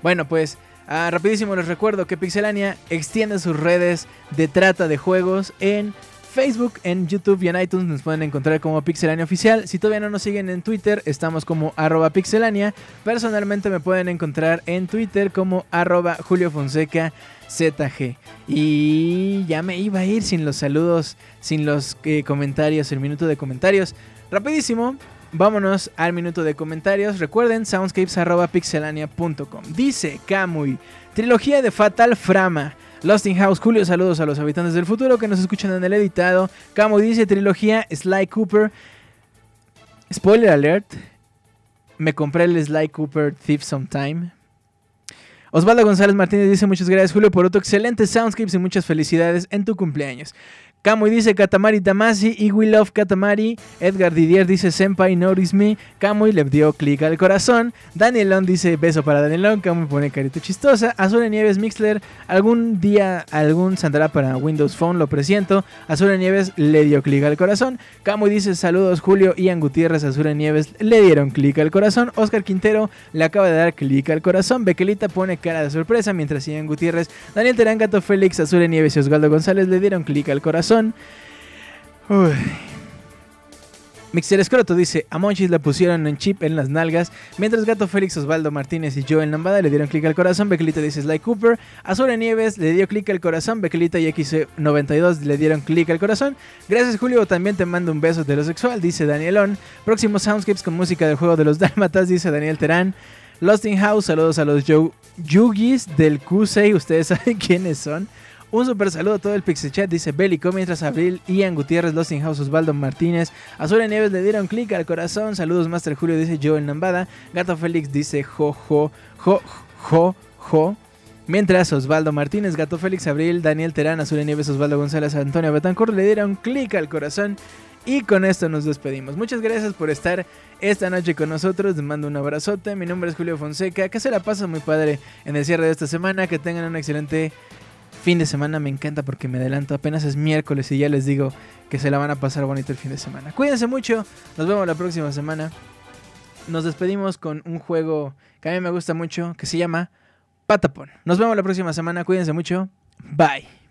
A: bueno, pues ah, rapidísimo les recuerdo que Pixelania extiende sus redes de trata de juegos en Facebook, en YouTube y en iTunes nos pueden encontrar como Pixelania Oficial. Si todavía no nos siguen en Twitter, estamos como arroba pixelania. Personalmente me pueden encontrar en Twitter como arroba Julio Fonseca ZG. Y ya me iba a ir sin los saludos, sin los eh, comentarios, el minuto de comentarios. Rapidísimo, vámonos al minuto de comentarios. Recuerden, soundscapes.pixelania.com. Dice Kamui, trilogía de Fatal Frama. Lost in House, Julio, saludos a los habitantes del futuro que nos escuchan en el editado. Kamui dice trilogía Sly Cooper. Spoiler alert, me compré el Sly Cooper Thief Sometime. Osvaldo González Martínez dice muchas gracias Julio por otro excelente soundscapes y muchas felicidades en tu cumpleaños. Camuy dice Katamari Tamasi y We Love Katamari. Edgar Didier dice Senpai Notice Me. Camuy le dio clic al corazón. Danielón dice beso para Danielón. Camuy pone carita chistosa. Azul Nieves Mixler. Algún día algún saldrá para Windows Phone, lo presiento. Azul Nieves le dio clic al corazón. Camuy dice saludos Julio. Ian Gutiérrez, Azul Nieves le dieron clic al corazón. Oscar Quintero le acaba de dar clic al corazón. Bequelita pone cara de sorpresa mientras Ian Gutiérrez, Daniel Terán, Gato Félix, Azul Nieves y Osvaldo González le dieron clic al corazón. Uy. Mixer Escroto dice, a Monchis le pusieron un chip en las nalgas, mientras Gato Félix, Osvaldo Martínez y Joel Lambada le dieron clic al corazón, Bequelita dice Sly Cooper, Azura Nieves le dio clic al corazón, Bequelita y X92 le dieron clic al corazón, gracias Julio, también te mando un beso heterosexual, dice Danielón, próximos soundscapes con música del juego de los (laughs) Dálmatas, dice Daniel Terán, Lost in House, saludos a los Yugis del Kusei, ustedes (laughs) saben quiénes son. Un super saludo a todo el Pixel Chat, dice Bélico, mientras Abril, Ian Gutiérrez, Lost in House, Osvaldo Martínez, Azul Nieves le dieron clic al corazón, saludos Master Julio, dice Joel Nambada, Gato Félix dice jo, jo, jo, jo. Mientras Osvaldo Martínez, Gato Félix, Abril, Daniel Terán, Azul Nieves, Osvaldo González, Antonio Betancourt le dieron clic al corazón. Y con esto nos despedimos. Muchas gracias por estar esta noche con nosotros. Les mando un abrazote. Mi nombre es Julio Fonseca. Que se la pasa muy padre en el cierre de esta semana. Que tengan un excelente fin de semana. Me encanta porque me adelanto. Apenas es miércoles y ya les digo que se la van a pasar bonito el fin de semana. Cuídense mucho. Nos vemos la próxima semana. Nos despedimos con un juego que a mí me gusta mucho que se llama Patapon. Nos vemos la próxima semana. Cuídense mucho. Bye.